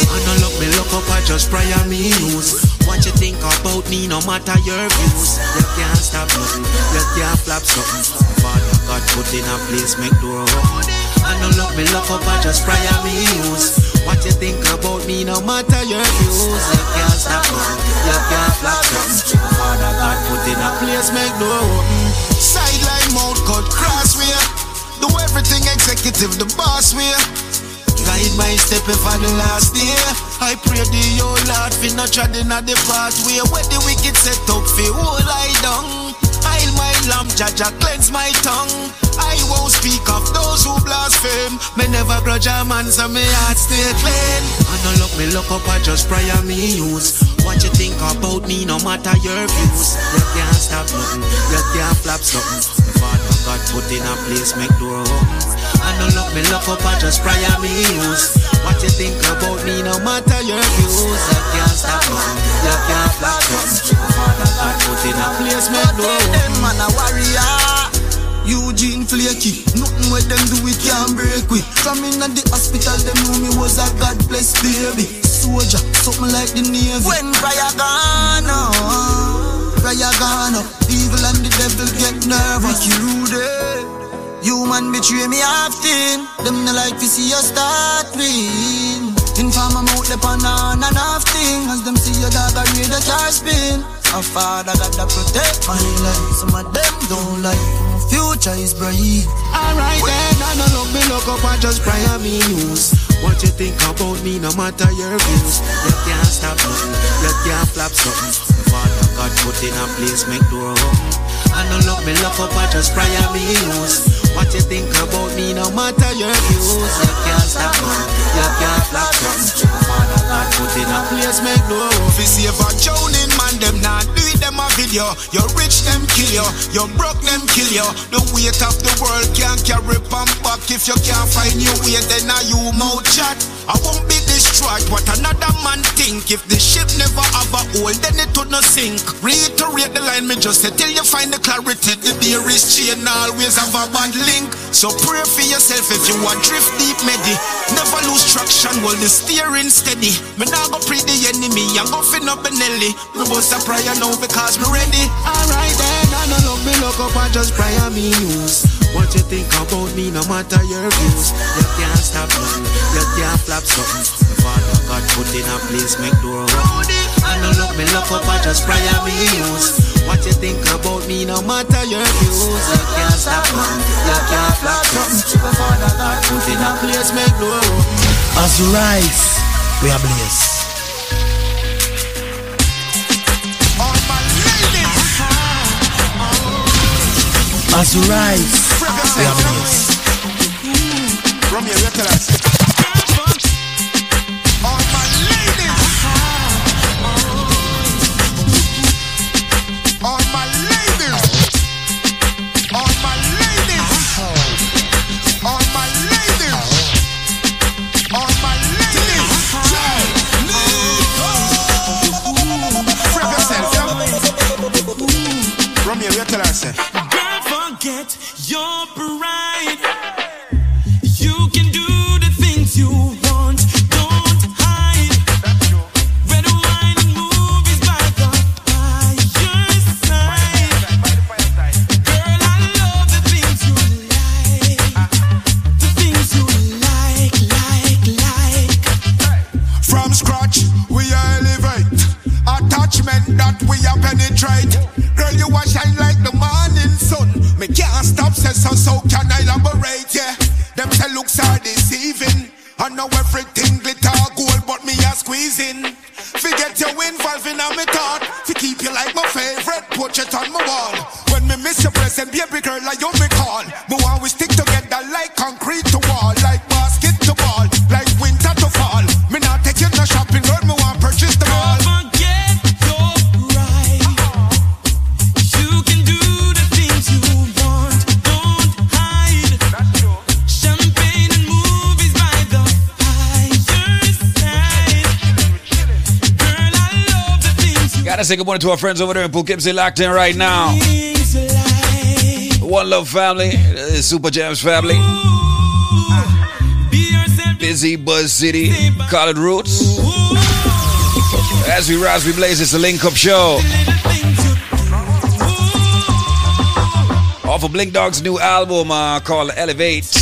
I no look me look up, I just pray on me use. What you think about me, no matter your views. You can't stop nothing, you can't flap something. Father God put in a place, make door open. I no look me look up, I just pray I me use. What you think about me, no matter your views. You can't stop nothing, you can't flap something. Father God put in a place, make door open. Sideline mouth cut crossway. Do everything executive, the boss way. Guide my step for the last day. I pray the oh Lord fi not treading at the pathway where the wicked set up fi hold I down. Lamb, Jaja cleanse my tongue. I won't speak of those who blaspheme. Me never grudge a man, so me heart stay clean. I no look me look up, I just pray on me use. What you think about me, no matter your views. You can't stop nothing, you can't flap something. The Father God put in a place, make door open. I no look me look up, I just pray on me use. What you think about me, no matter your views. You can't stop nothing, you can't something. The Father God put in a place, make door. Them man a warrior. Eugene Flaky, nothing what them do it can't break with. From in the hospital, them know me was a God bless baby. Soldier, something like the Navy. When prayer gone, oh, prayer gone up. Evil and the devil get nervous. Ricky Rude, human betray me often. Them no like to see you start win. Inform them out the pan on and off thing. As them see your dog a read the car spin. A father got to protect my life. Some of them don't like my future is bright. Alright then, I no look me look up and just pray on me news. What you think about me, no matter your views. You can't stop nothing, you can't flap something. The Father God put in a place, make door open. I no look me look up and just pray me news. What you think about me, no matter your views. You can't stop nothing, you can't something. The Father God put in a place, make door open. Fi save a drowning man, them not do it, them a video. You rich, them kill you. You broke, them kill you. The weight of the world can't carry pump back. If you can't find your way, then now you mouth chat. I won't be destroyed. What another man think. If the ship never have a hole, then it would not sink. Reiterate the line me just say till you find the clarity. The dearest chain always have a bad link. So pray for yourself if you want drift deep, medi. Never lose traction while the steering steady. Me now go pre the enemy. I'm go fin up Benelli. Me bust a prayer now because me ready. Alright then, I no look me look up and just pray me news. What you think about me, no matter your views. You can't stop nothing, you can't flap something. The Father God put in a place, make door open. I no look me look up and just pray on me news. What you think about me, no matter your views. You can't stop nothing, you can't flap something. The Father God put in a place, make open. As you rise, we are blessed. As you rise, from your records. All my ladies. All my ladies. All my ladies. All my ladies. All my ladies. Yourself. Don't forget your bright yes, and so can I elaborate, yeah. Them say looks are deceiving. I know everything glitter gold, but me are squeezing. Forget you involving on me thought. To keep you like my favorite portrait on my wall. When me miss your present, baby girl, I you me call. But I wish to gotta say good morning to our friends over there in Poughkeepsie, locked in right now. One Love family, uh, Super Jams family, Busy Buzz City, Collard Roots. As we rise, we blaze. It's the Link Up Show. Off of Blink Dog's new album uh, called Elevate.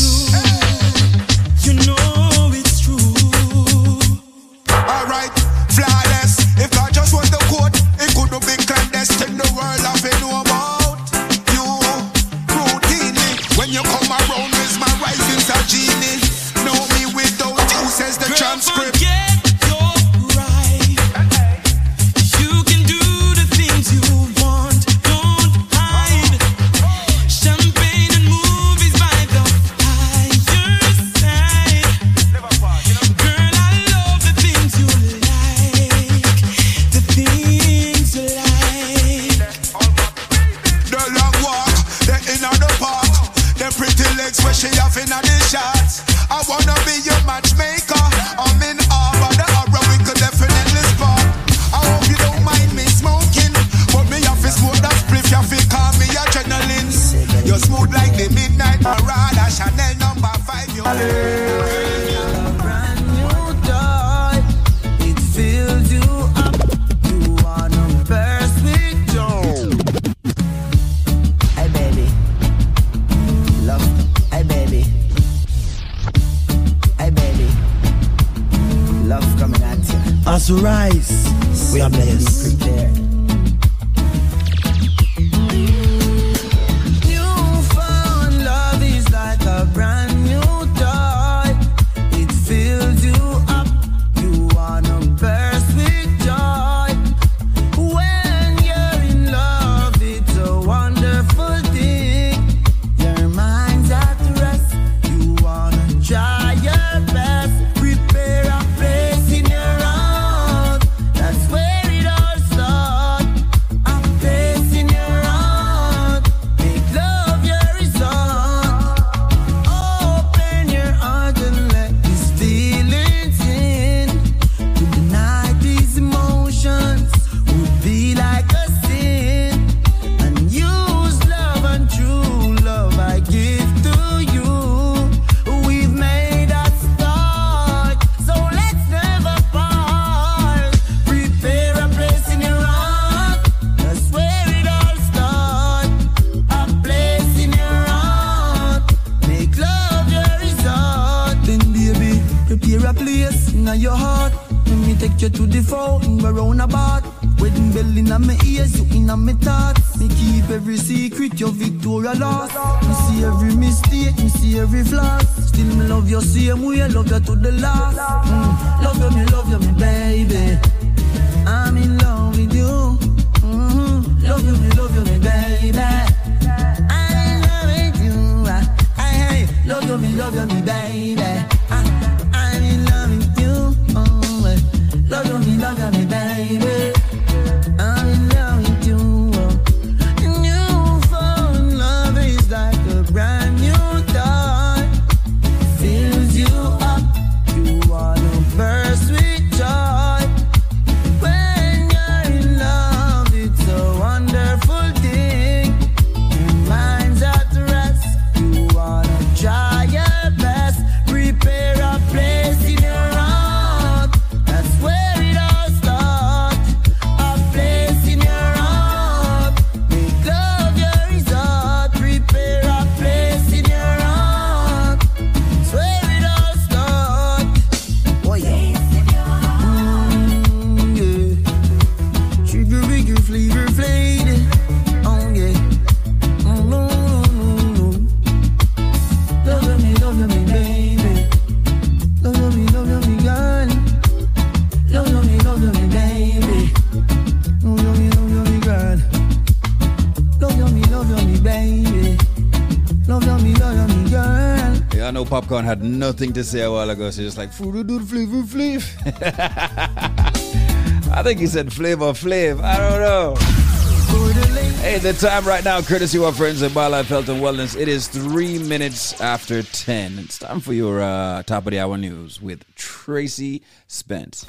Me see every mistake, me see every flaw. Still me love you same way, love you to the last. Mm. Love you, me love you, me baby. Nothing to say a while ago, so just like flavor flav. I think he said flavor flav. I don't know. Hey, the time right now, courtesy of our friends at BioLife Health and Wellness. It is three minutes after 10. It's time for your uh, top of the hour news with Tracy Spence.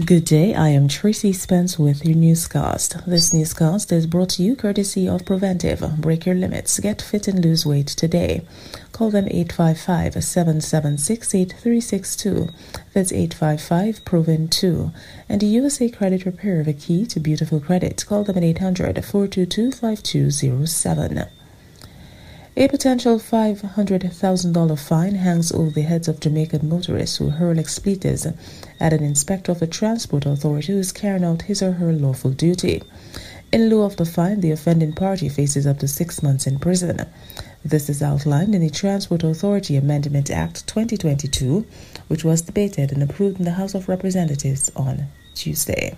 Good day, I am Tracy Spence with your newscast. This newscast is brought to you courtesy of Preventive. Break your limits, get fit and lose weight today. Call them 855 776 8362. That's 855 Proven 2. And USA Credit Repair, the key to beautiful credit. Call them at 800 422 5207. A potential $500,000 fine hangs over the heads of Jamaican motorists who hurl expletives at an inspector of a transport authority who is carrying out his or her lawful duty. In lieu of the fine, the offending party faces up to six months in prison. This is outlined in the Transport Authority Amendment Act 2022, which was debated and approved in the House of Representatives on Tuesday.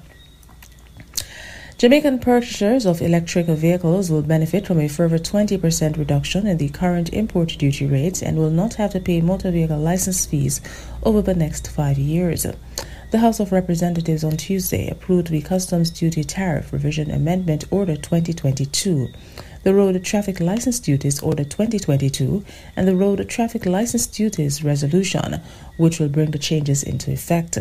Jamaican purchasers of electric vehicles will benefit from a further 20% reduction in the current import duty rates and will not have to pay motor vehicle license fees over the next five years. The House of Representatives on Tuesday approved the Customs Duty Tariff Revision Amendment Order 2022, the Road Traffic License Duties Order 2022, and the Road Traffic License Duties Resolution, which will bring the changes into effect.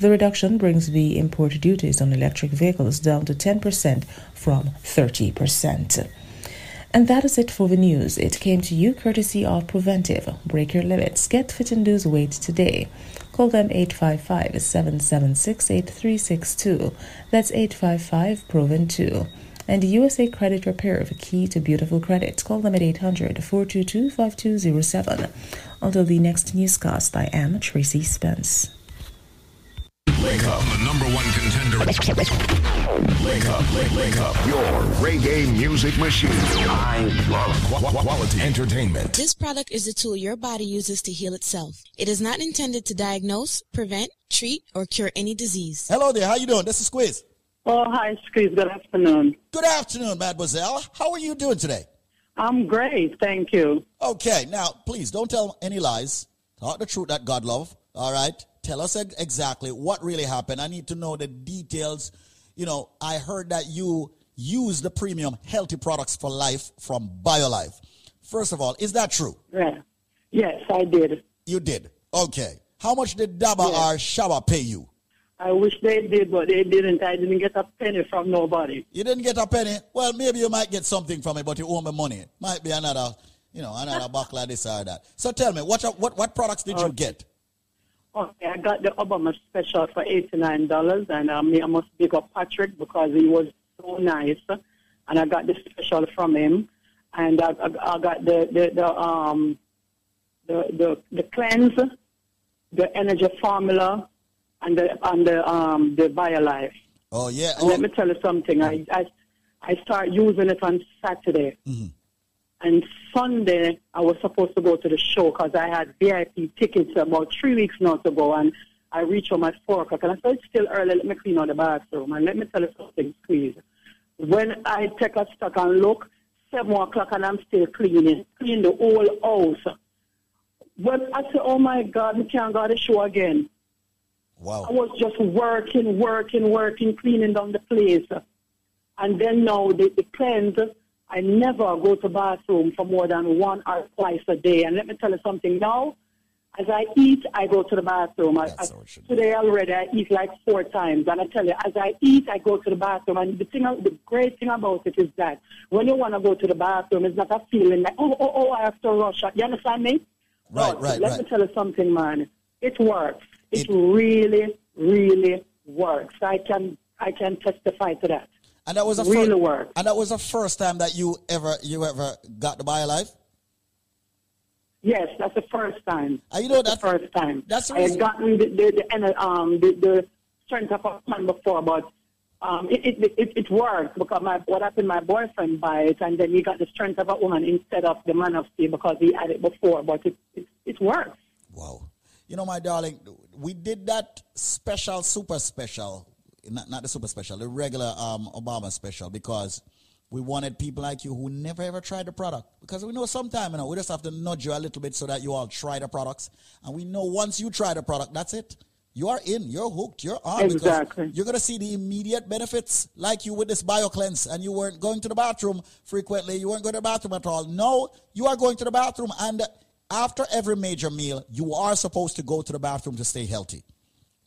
The reduction brings the import duties on electric vehicles down to 10% from 30%. And that is it for the news. It came to you courtesy of Preventive. Break your limits. Get fit and lose weight today. Call them 855 776 8362. That's 855 Proven 2. And USA Credit Repair, the key to beautiful credit. Call them at 800 422 5207. Until the next newscast, I am Tracy Spence. Wake up, the number one contender. Wake up, wake, wake up. Your reggae music machine. I love qu- quality entertainment. This product is a tool your body uses to heal itself. It is not intended to diagnose, prevent, treat, or cure any disease. Hello there. How you doing? This is Squeeze. Oh, hi, Squeeze. Good afternoon. Good afternoon, mademoiselle. How are you doing today? I'm great, thank you. Okay, now please don't tell any lies. Talk the truth that God love. All right. Tell us ex- exactly what really happened. I need to know the details. You know, I heard that you use the premium healthy products for life from BioLife. First of all, is that true? Yeah. Yes, I did. You did. Okay. How much did Daba or Shaba pay you? I wish they did, but they didn't. I didn't get a penny from nobody. You didn't get a penny. Well, maybe you might get something from it, but you owe me money. Might be another, you know, another buckle of this or that. So tell me, what what what products did you get? Okay, I got the Obama special for eighty-nine dollars, and um, I must big up Patrick because he was so nice, and I got the special from him, and I, I, I got the the, the um the the the cleanse, the energy formula, and the and the um the BioLife. Oh yeah. And let me tell you something. I I I start using it on Saturday. And Sunday, I was supposed to go to the show because I had VIP tickets about three weeks now to go. And I reached home at 4 o'clock. And I said, it's still early. Let me clean out the bathroom. And let me tell you something, please. When I take a stock and look, 7 o'clock and I'm still cleaning, clean the whole house. When I said, oh my God, we can't go to the show again. Wow. I was just working, working, working, cleaning down the place. And then now the, the cleanse, I never go to bathroom for more than one or twice a day. And let me tell you something now. As I eat, I go to the bathroom. I, I, today already, I eat like four times. And I tell you, as I eat, I go to the bathroom. And the thing, the great thing about it is that when you want to go to the bathroom, it's not a feeling like, oh, oh, oh, I have to rush. You understand me? Right, But right, Let right. me tell you something, man. It works. It, really, really works. I can, I can testify to that. And that was a really works. And that was the first time that you ever you ever got the BioLife. Yes, that's the first time. Uh, you know, that's the first time. that's I had gotten the the, the, um, the, the strength of a man before, but um, it, it, it, it worked because my, what happened, my boyfriend buy it and then he got the strength of a woman instead of the man of steel because he had it before, but it, it, it works. Wow. You know, my darling, we did that special, super special, not, not the super special, the regular um, Obama special because we wanted people like you who never ever tried the product. Because we know sometime, you know, we just have to nudge you a little bit so that you all try the products. And we know once you try the product, that's it. You are in, you're hooked, you're on. because Exactly. You're going to see the immediate benefits, like you with this BioCleanse, and you weren't going to the bathroom frequently. You weren't going to the bathroom at all. No, you are going to the bathroom. And after every major meal, you are supposed to go to the bathroom to stay healthy.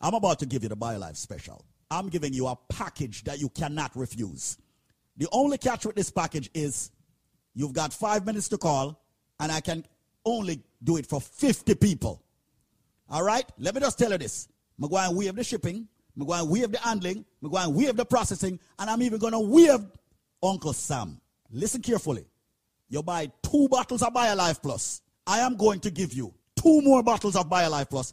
I'm about to give you the BioLife special. I'm giving you a package that you cannot refuse. The only catch with this package is you've got five minutes to call, and I can only do it for 50 people. All right? Let me just tell you this. I'm going to waive the shipping. I'm going to waive the handling. I'm going to waive the processing. And I'm even going to waive Uncle Sam. Listen carefully. You buy two bottles of BioLife Plus. I am going to give you two more bottles of BioLife Plus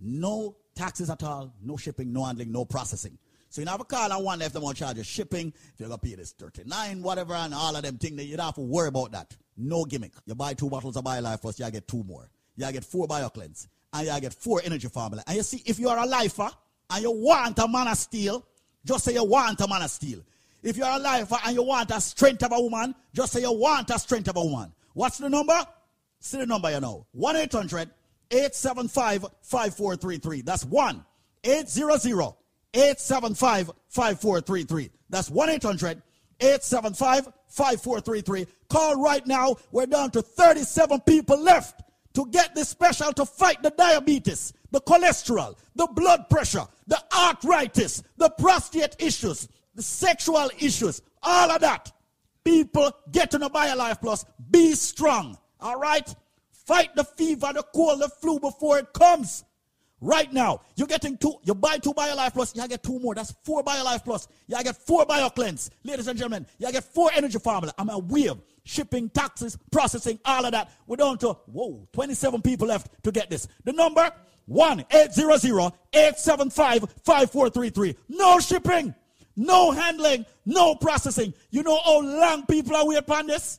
No taxes at all, no shipping, no handling, no processing. So you have a call and one left them on charge of shipping. If you're gonna pay this 39, whatever, and all of them things, that you don't have to worry about that. No gimmick. You buy two bottles of BioLife Plus, you get two more. You get four BioCleanse, and you get four Energy Formula. And you see, if you are a lifer and you want a man of steel, just say you want a man of steel. If you're a lifer and you want a strength of a woman, just say you want a strength of a woman. What's the number? See the number you know. 1 800 875 5433. That's 1 800 875 5433. That's 1 800 875 5433. Call right now. We're down to 37 people left to get this special to fight the diabetes, the cholesterol, the blood pressure, the arthritis, the prostate issues, the sexual issues, all of that. People get to the BioLife Plus. Be strong. All right? Fight the fever, the cold, the flu before it comes. Right now, you're getting two, you buy two BioLife Plus, you get two more. That's four BioLife Plus. You get four BioCleanse. Ladies and gentlemen, you get four Energy Formula. I'm a wave. Shipping, taxes, processing, all of that. We're down to, whoa, 27 people left to get this. The number, 1-800-875-5433. No shipping, no handling, no processing. You know how long people are waiting on this?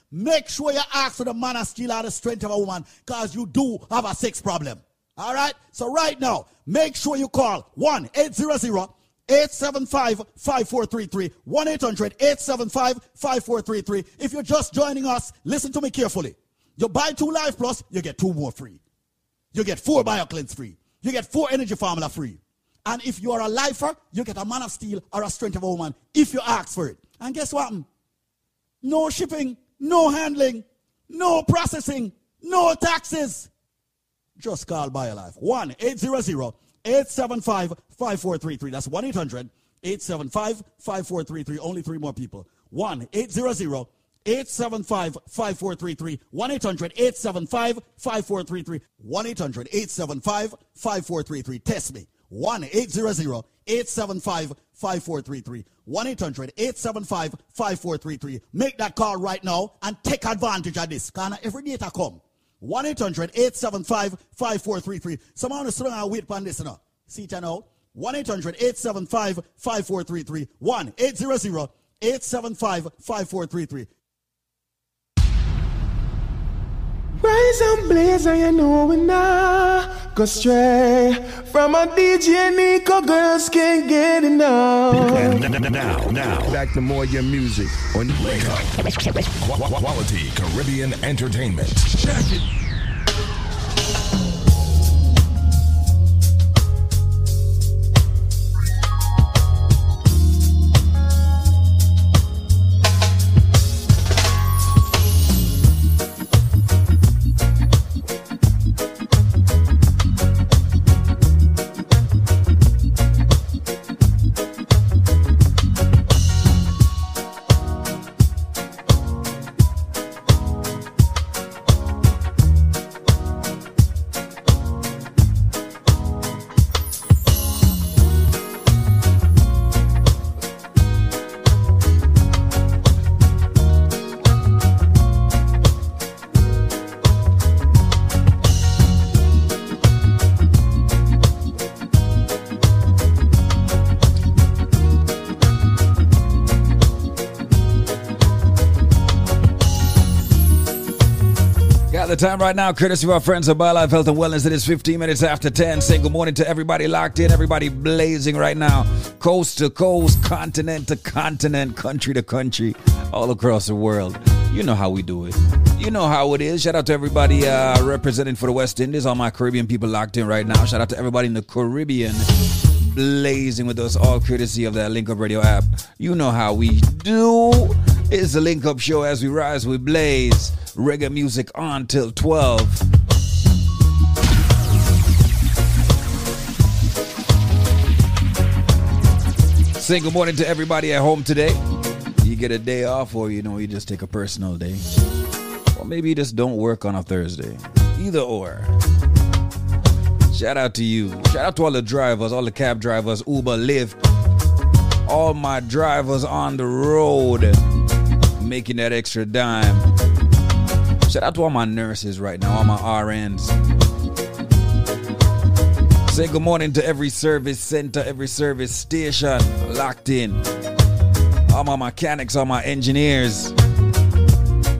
make sure you ask for the man of steel or the strength of a woman because you do have a sex problem. All right? So right now, make sure you call 1-800-875-5433. 1-800-875-5433. If you're just joining us, listen to me carefully. You buy two Life Plus, you get two more free. You get four BioCleanse free. You get four Energy Formula free. And if you are a lifer, you get a man of steel or a strength of a woman if you ask for it. And guess what? No shipping, no handling, no processing, no taxes. Just call BioLife. 1 800 875 5433. That's 1 800 875 5433. Only three more people. 1 800 875 5433. 1 800 875 5433. 1 800 875 5433. Test me. 1 800 875 5433. 1 800 875 5433. Make that call right now and take advantage of this. Because every data come. 1 800 875 5433. Someone is throwing a wait on this now. See it now. 1 800 875 5433. 1 800 875 5433. Rise and blaze, and you know we not go stray from a DJ Nico. Girls can't get enough. And now, now, back to more your music on Wake Up. Qu- qu- Quality Caribbean Entertainment. Check it. Time right now, courtesy of our friends at BioLife Health and Wellness. It is 15 minutes after 10. Say good morning to everybody locked in, everybody blazing right now, coast to coast, continent to continent, country to country, all across the world. You know how we do it. You know how it is. Shout out to everybody uh, representing for the West Indies, all my Caribbean people locked in right now. Shout out to everybody in the Caribbean blazing with us, all courtesy of that Link Up Radio app. You know how we do. It's the Link Up Show as we rise, we blaze. Reggae music on till 12. Say good morning to everybody at home today. You get a day off, or you know, you just take a personal day. Or maybe you just don't work on a Thursday. Either or. Shout out to you. Shout out to all the drivers, all the cab drivers, Uber, Lyft, all my drivers on the road making that extra dime. Shout out to all my nurses right now, all my RNs. Say good morning to every service center, every service station locked in. All my mechanics, all my engineers.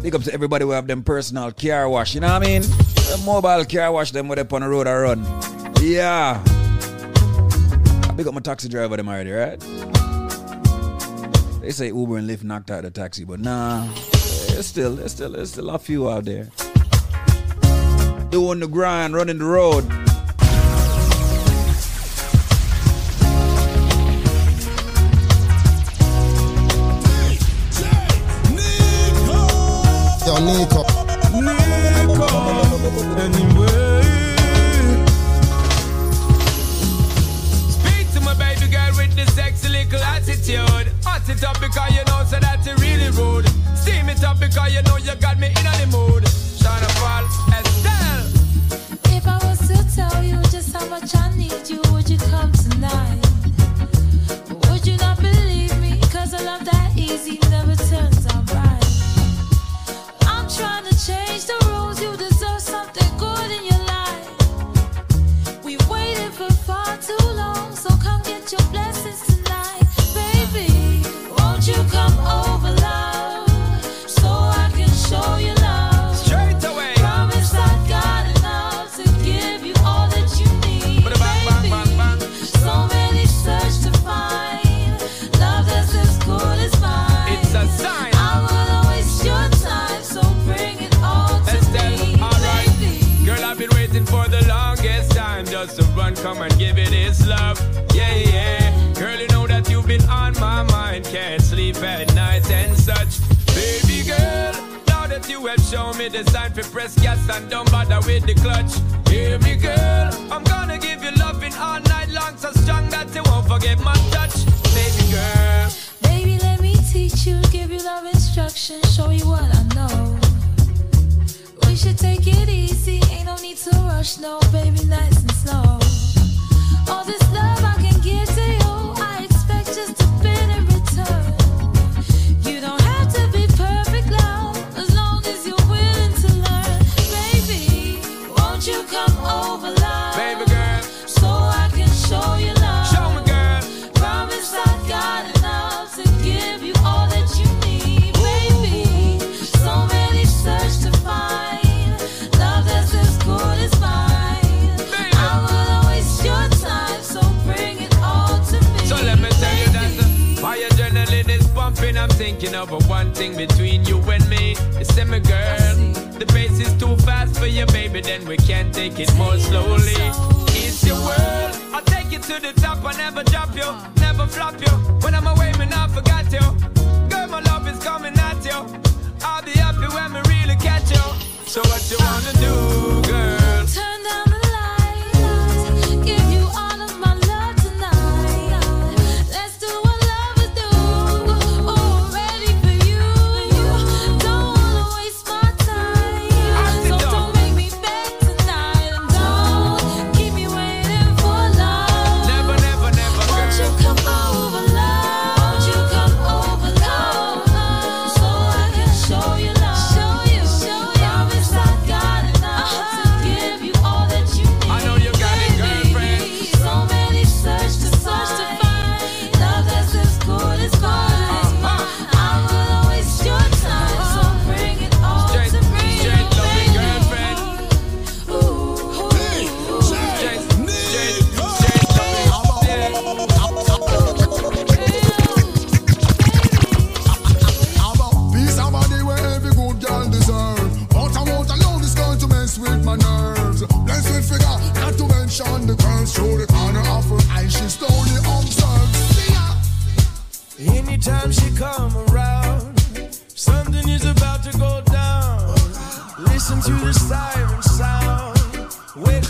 Big up to everybody who have them personal car wash, you know what I mean? The mobile car wash them with up on the road I run. Yeah. Big up my taxi driver them already, right? They say Uber and Lyft knocked out the taxi, but nah. There's still, there's still, there's still a few out there. Doing the grind, running the road. Yo. Nico, designed for press gas and don't bother with the clutch. Hear me, girl, I'm gonna give you loving all night long, so strong that you won't forget my touch, baby girl. Baby, let me teach you, give you love instruction, show you what I know. We should take it easy, ain't no need to rush, no, baby, nice and slow. All this we can take it more slowly. It's your world. I'll take you to the top. I never drop you, never flop you. When I'm away, man, I forgot you. Girl, my love is coming at you. I'll be happy when we really catch you. So what you wanna do?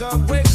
subway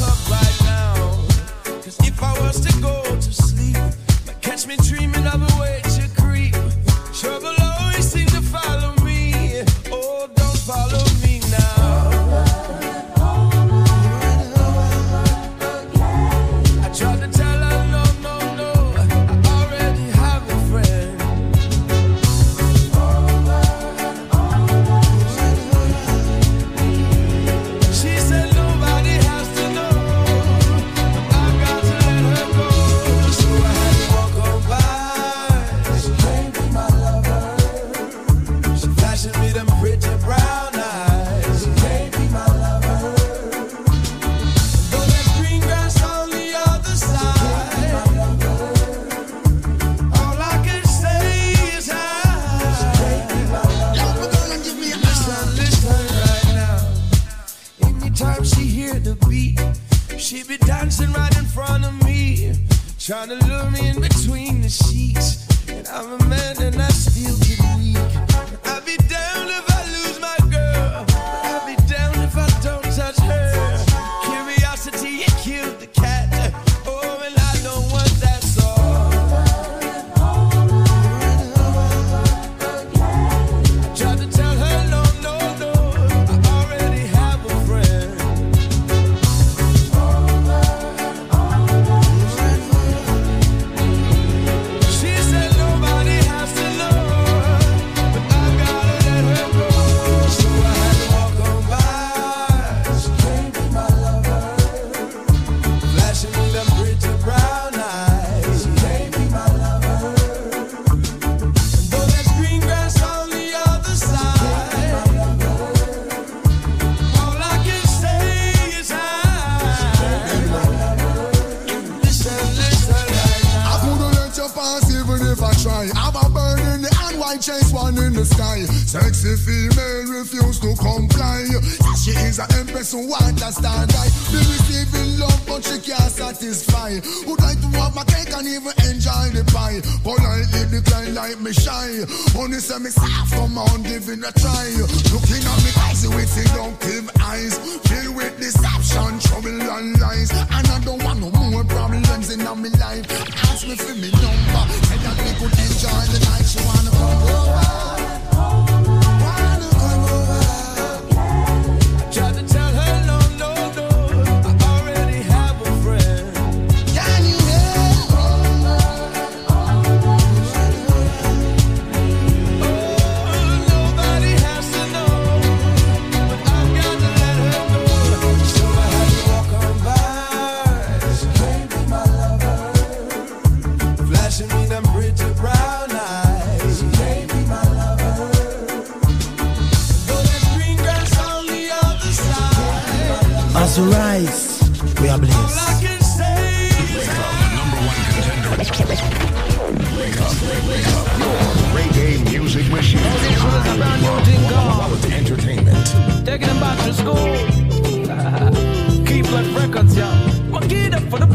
me soft come on, giving a try. Looking at me crazy with it, don't give eyes. Filled with deception, trouble and lies. And I don't want no more problems in my life. Ask me for me number, and that we could enjoy the night. You wanna come over. Taking them back to school. Keep like records, yeah. Monkey up for the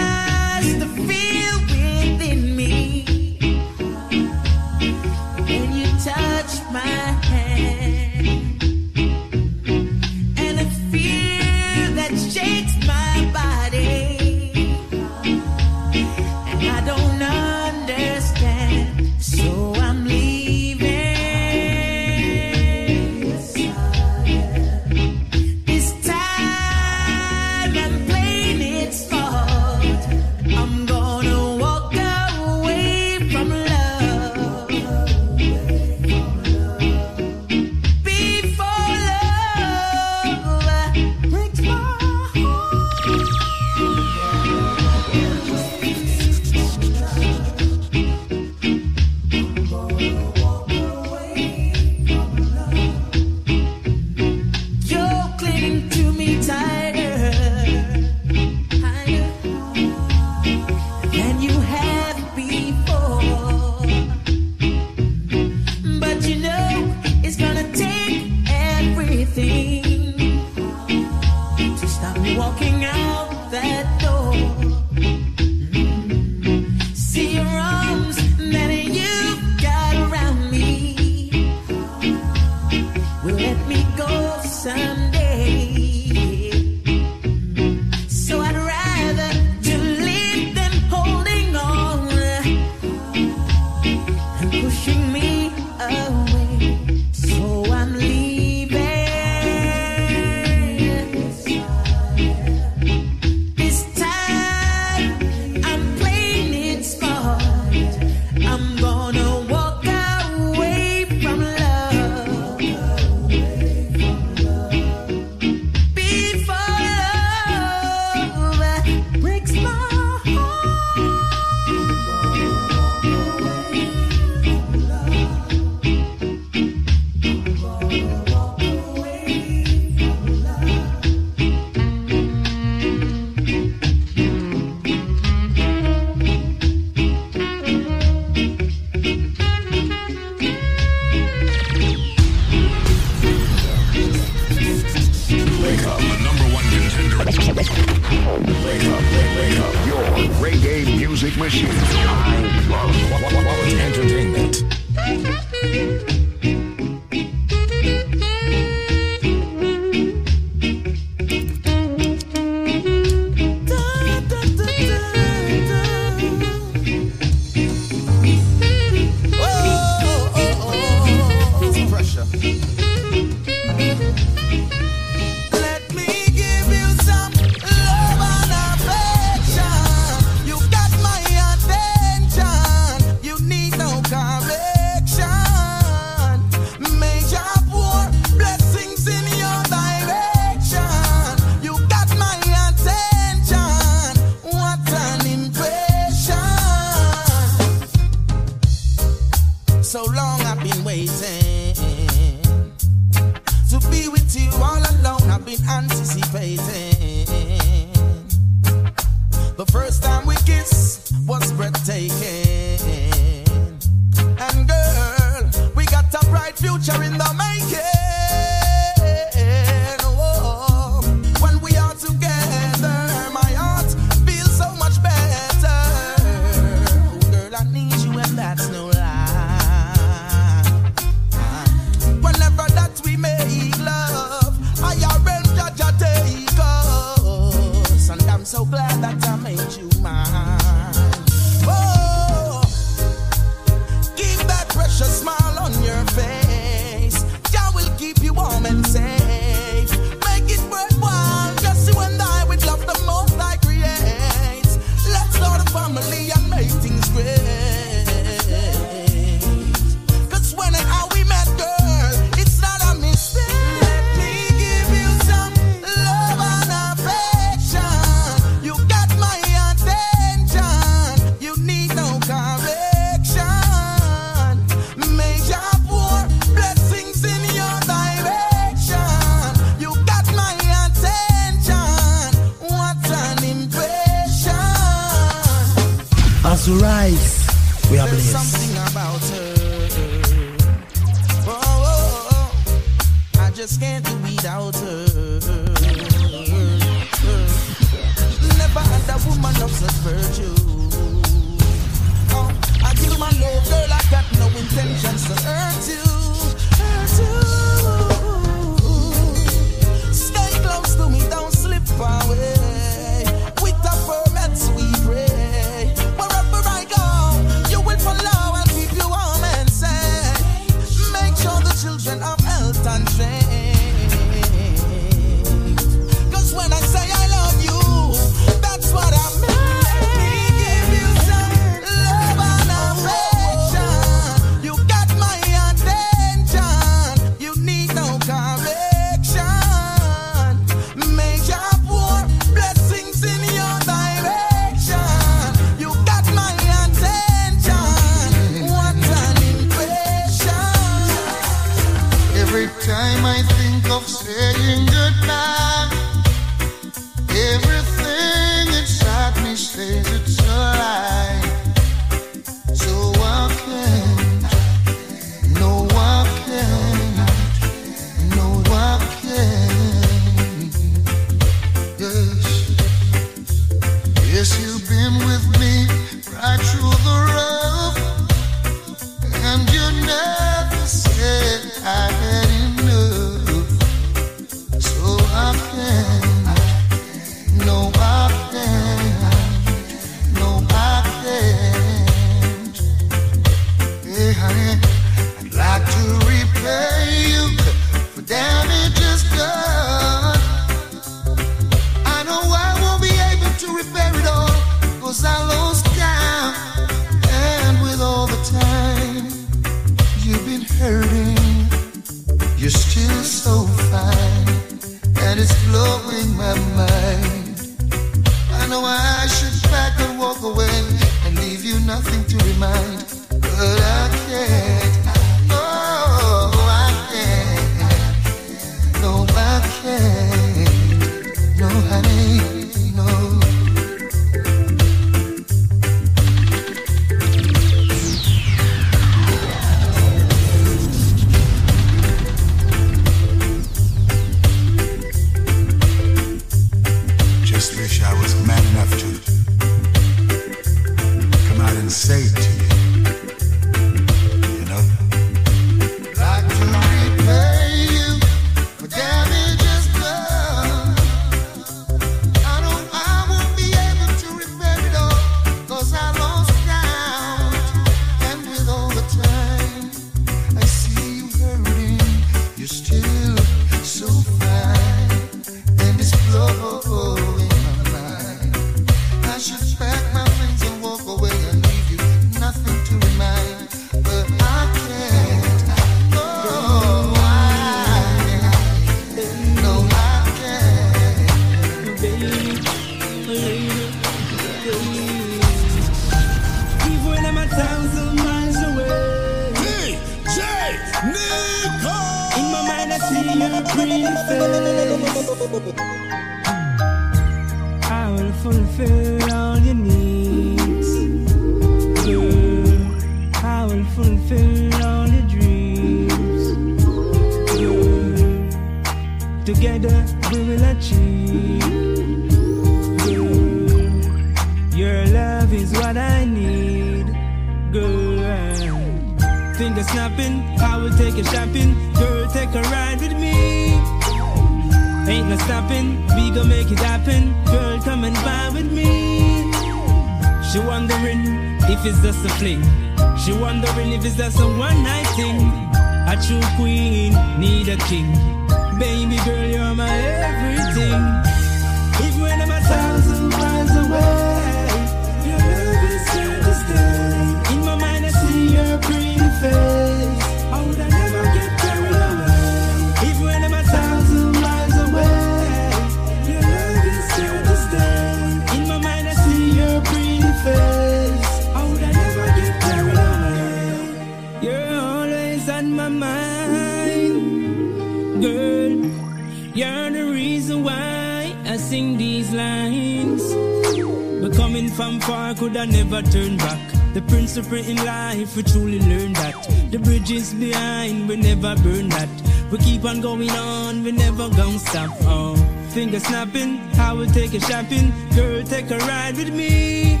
A shopping. Girl, take a ride with me.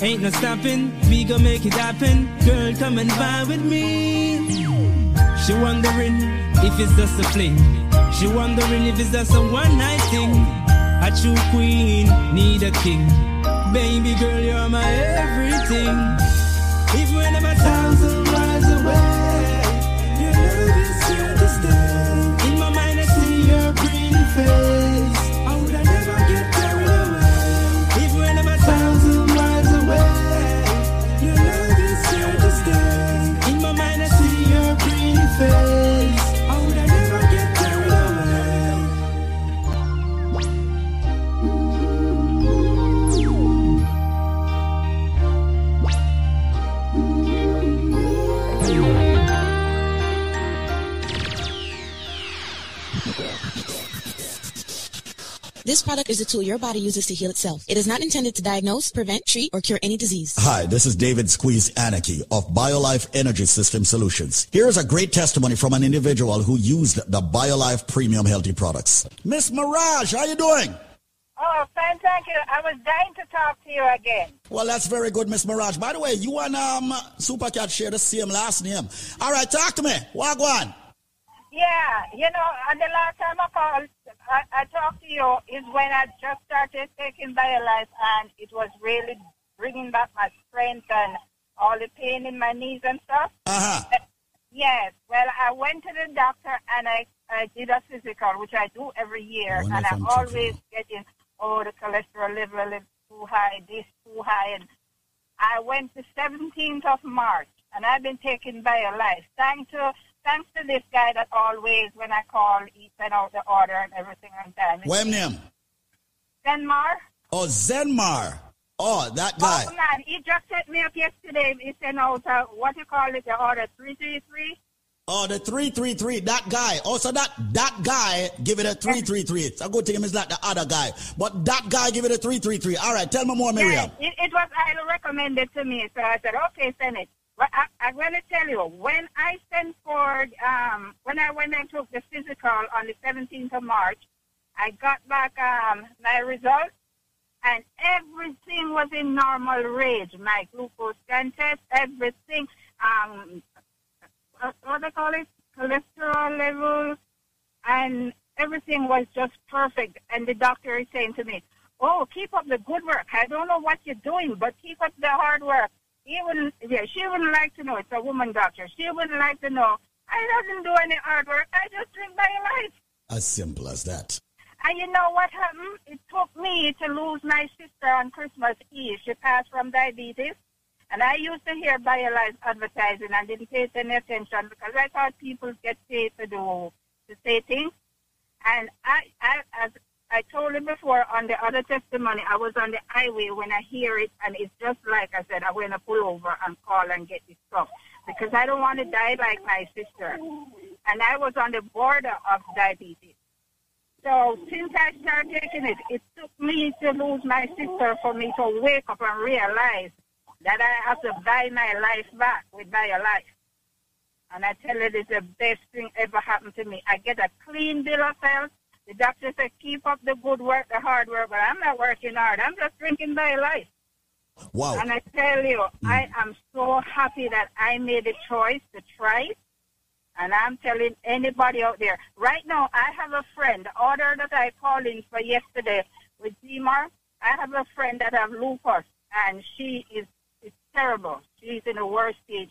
Ain't no stopping, we gon' make it happen. Girl, come and vibe with me. She wondering if it's just a fling. She wondering if it's just a one night thing. A true queen need a king. Baby girl, you're my everything. If we're never thousand miles away, your love is here to stay. In my mind, I see your pretty face. Product is a tool your body uses to heal itself. It is not intended to diagnose, prevent, treat, or cure any disease. Hi, this is David Squeeze Anarchy of BioLife Energy System Solutions. Here's a great testimony from an individual who used the BioLife Premium Healthy products. Miss Mirage, how you doing? Oh, fine, thank you. I was dying to talk to you again. Well, that's very good, Miss Mirage. By the way, you and um, Supercat share the same last name. All right, talk to me. Wagwan. Yeah, you know, and the last time I called, I, I talked to you is when I just started taking BioLife, and it was really bringing back my strength and all the pain in my knees and stuff. Uh-huh. Yes. Well, I went to the doctor and I, I did a physical, which I do every year, and I'm always getting, oh, the cholesterol level is too high, this too high, and I went the 17th of March, and I've been taking BioLife. Thanks to thanks to this guy that always, when I call, he sent out the order and everything on time. What name? Denmar. Oh, Zenmar. Oh, that guy. Oh man, he just set me up yesterday. He sent out uh, what you call it, the order three three three. Oh, the 333, that guy. Also, that that guy give it a 333. It's a good thing it's not the other guy. But that guy give it a 333. All right, tell me more, Miriam. It, it was highly recommended to me, so I said, okay, send it. But I, I'm going to tell you, when I sent for, um, when I went and took the physical on the 17th of March, I got back um, my results, and everything was in normal range. My glucose scan test, everything, um, what they call it, cholesterol levels, and everything was just perfect. And the doctor is saying to me, "Oh, keep up the good work. I don't know what you're doing, but keep up the hard work." He wouldn't, yeah, she wouldn't like to know. It's a woman doctor. She wouldn't like to know. I doesn't do any hard work. I just drink my life. As simple as that. And you know what happened? It took me to lose my sister on Christmas Eve. She passed from diabetes. And I used to hear BioLife advertising and didn't pay any attention because I thought people get paid to do, to say things. And I, I, as I told him before on the other testimony, I was on the highway when I hear it, and it's just like I said, I'm going to pull over and call and get this stuff because I don't want to die like my sister. And I was on the border of diabetes. So since I started taking it, it took me to lose my sister for me to wake up and realize that I have to buy my life back with my life. And I tell you, it's the best thing ever happened to me. I get a clean bill of health. The doctor said, keep up the good work, the hard work, but I'm not working hard. I'm just drinking BioLife. Wow. And I tell you, mm. I am so happy that I made the choice to try it. And I'm telling anybody out there, right now, I have a friend, the order that I called in for yesterday with Zimar, I have a friend that have lupus, and she is it's terrible. She's in a worst stage.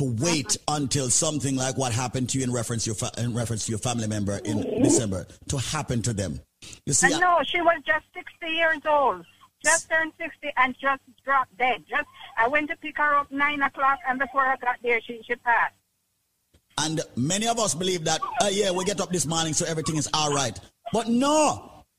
to wait until something like what happened to you in reference to your, fa- in reference to your family member in December to happen to them. You see, I she was just 60 years old, just turned 60 and just dropped dead. Just I went to pick her up nine o'clock, and before I got there, she she passed. And many of us believe that, uh, yeah, we get up this morning so everything is all right. But no,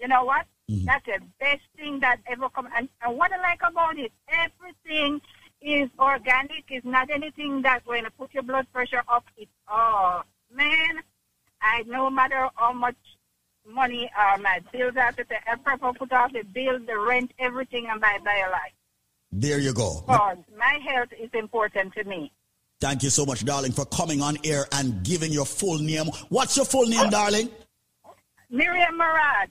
you know what? That's the best thing that ever come. And, and what I like about it, everything is organic. It's not anything that's going to put your blood pressure up. It's oh man, I no matter how much money uh, my bills to pay, I prefer put off the bill, the rent, everything, and buy BioLife. There you go. Because my health is important to me. Thank you so much, darling, for coming on air and giving your full name. What's your full name, darling? Miriam Murad.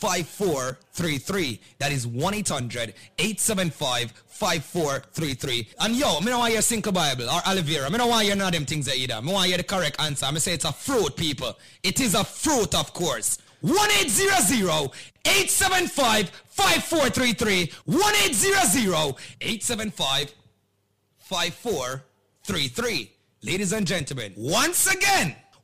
1-800-875-5433. That is 1-800-875-5433. And yo, me don't want your sinkle bible or aloe vera. Me don't want your none of them things either. Me want you the correct answer. Me say it's a fruit, people. It is a fruit, of course. 1-800-875-5433. 1-800-875-5433. Ladies and gentlemen, once again,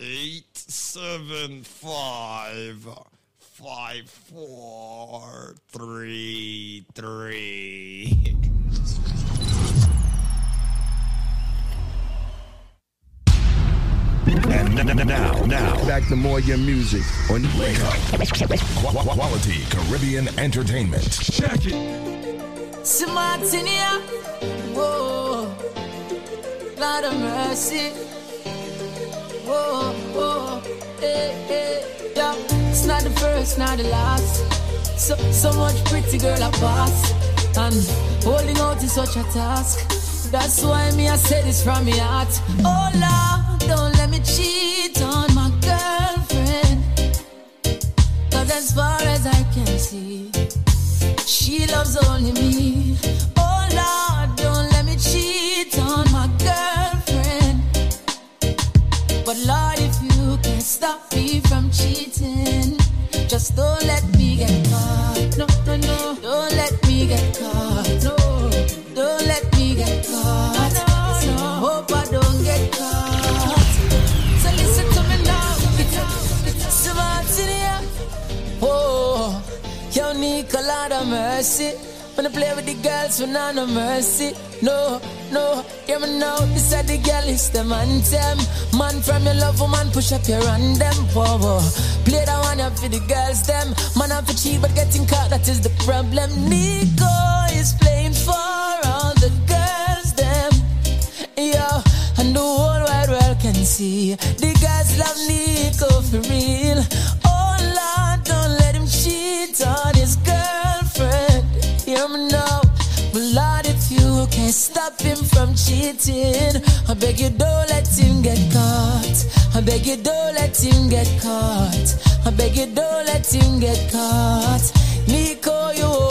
eight zero zero eight seven five five four three three. And n- n- now, now, Back to more your music on Wake Up. Qu- qu- Quality Caribbean Entertainment. Check it. Smartinia, whoa, Lord of mercy, whoa, whoa, hey, hey, yeah. It's not the first, not the last. So, so much pretty girl I pass, and holding out is such a task. That's why me I say this from my heart. Oh Lord, don't let me cheat on my girlfriend. Cause as far as I can see, she loves only me. Oh Lord, don't let me cheat on my girlfriend. But Lord, if you can stop me from cheating, just don't let me get caught. No, no, no, don't let me get caught. No, don't let me get caught. No, no, hope I don't get caught. So listen to me now. Here. Oh, you need a lot of mercy. When I play with the girls, when I no mercy. No, no, hear me now. This is the girl, it's the man them. Man from your love, woman, push up your hand them. Whoa, whoa. Play that one up for the girls, them. Man, I'm for cheap, but getting caught, that is the problem. Nico is playing for all the girls, them. Yo, and the whole wide world can see the guys love Nico for real. Cheating, I beg you don't let him get caught. I beg you don't let him get caught. I beg you don't let him get caught. Nico, you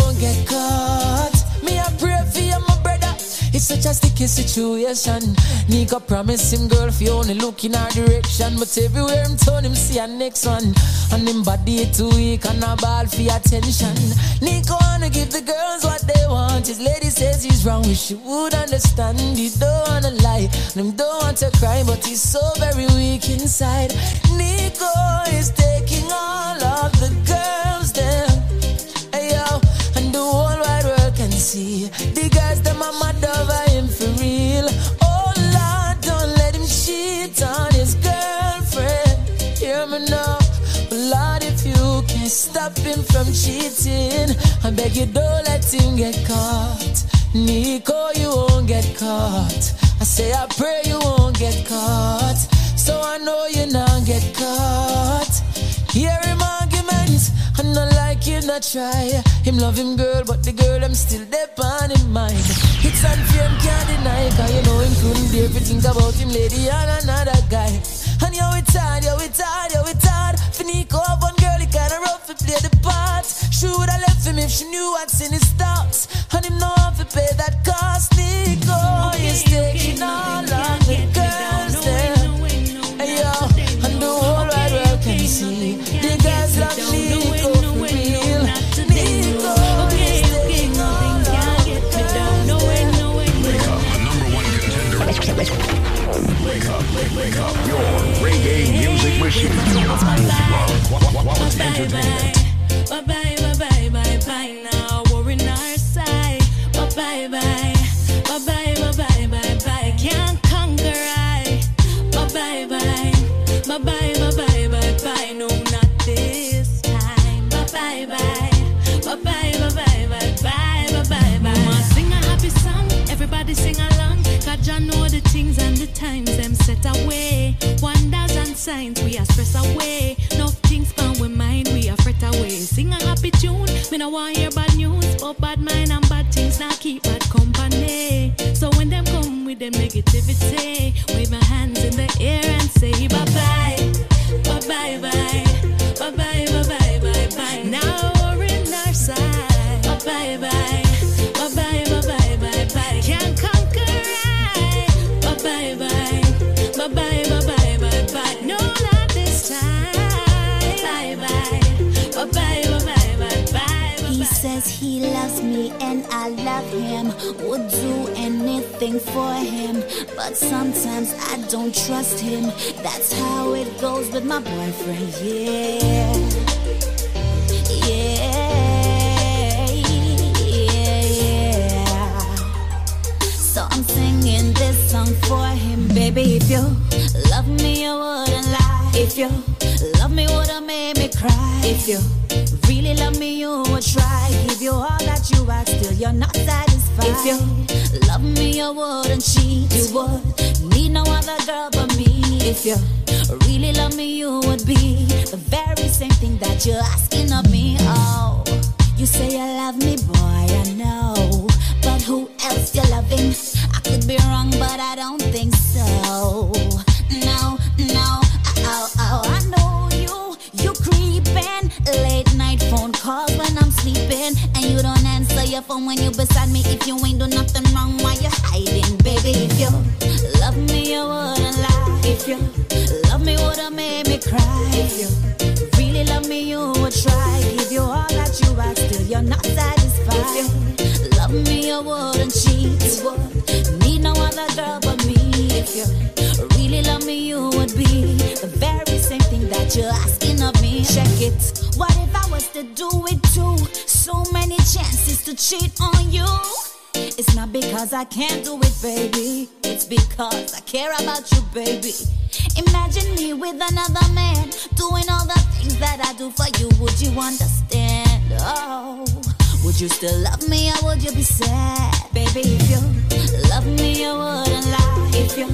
It's such a sticky situation. Nico promise him girl if you only look in our direction. But everywhere him turn him see a next one. And him body too weak and a ball for attention. Nico wanna give the girls what they want. His lady says he's wrong, wish you would understand. He don't wanna lie, and him don't want to cry, but he's so very weak inside. Nico is taking all of the from cheating, I beg you don't let him get caught. Nico, you won't get caught. I say I pray you won't get caught. So I know you not get caught. Hear him arguments, not like him not try. Him love him girl, but the girl I'm still on him mind. It's unfair, him can't deny, cause you know him couldn't dare to think about him lady and another guy. And yo, it's hard, yo, it's hard, yo, it's hard. Finico she would have left him if she knew what's in his thoughts. And him know how to pay that cost. Nico okay, he's taking okay, all of the girls there. Yo, and the whole wide world can see. The girls love Nico for real. Nico is taking all the girls there. Wake up, number one contender. Wake up, wake up your reggae music machine. Quality entertainment. Bye bye, bye bye, bye bye now. In our side. Bye bye, bye. Bye bye, bye bye, bye. Can't conquer I. Bye bye, bye. Bye bye, bye bye, bye. No, not this time. Bye bye, bye. Bye bye, bye bye, bye bye, bye bye, sing a happy song. Everybody sing Jah know the things and the times them set away. Wonders and signs we are stress away. Sing a happy tune. Me no want hear bad news, but bad mind and bad things now keep bad company. So when them come with them negativity, wave my hands in the air and say bye, bye loves me and I love him. Would do anything for him. But sometimes I don't trust him. That's how it goes with my boyfriend. Yeah. Yeah. Yeah. So I'm singing this song for him. Baby, if you love me, you wouldn't lie. If you love me, would've made me cry. If you really love me, you would try. Give you all that you ask, still you're not satisfied. If you love me, you wouldn't cheat. You would need no other girl but me. If you really love me, you would be the very same thing that you're asking of me. Oh, you say you love me, boy, I know. But who else you loving? I could be wrong, but I don't think so. Late night phone calls when I'm sleeping. And you don't answer your phone when you beside me. If you ain't do nothing wrong, why you hiding? Baby, if you love me, you wouldn't lie. If you love me, would've made me cry. If you really love me, you would try. Give you all that you ask, still you're not satisfied. If you love me, you wouldn't cheat. You would need no other girl but me. If you really love me, you would be the very same thing that you're asking of me. Check it. What if I was to do it too? So many chances to cheat on you. It's not because I can't do it, baby. It's because I care about you, baby. Imagine me with another man doing all the things that I do for you. Would you understand? Oh, would you still love me or would you be sad, baby? If you love me, you wouldn't lie. If you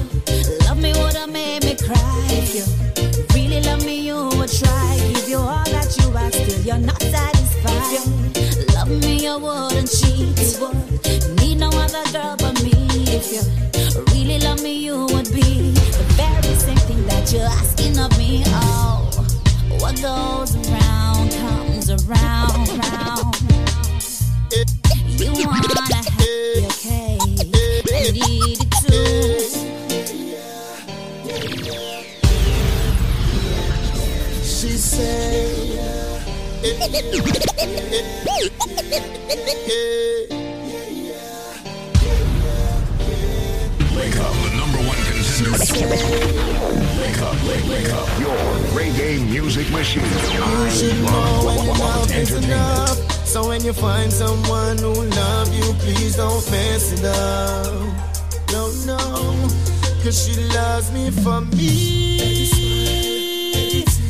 love me, would've made me cry. If you really love me, you would try. Give you all that you ask, still you're not satisfied. If love me, you wouldn't cheat. Would need no other girl but me. If you really love me, you would be the very same thing that you're asking of me. Oh, what goes Wake up, the number one contender. Wake up, wake, wake up. Your reggae music machine. You should know when enough is enough. So when you find someone who love you, please don't it up. No, no, cause she loves me for me.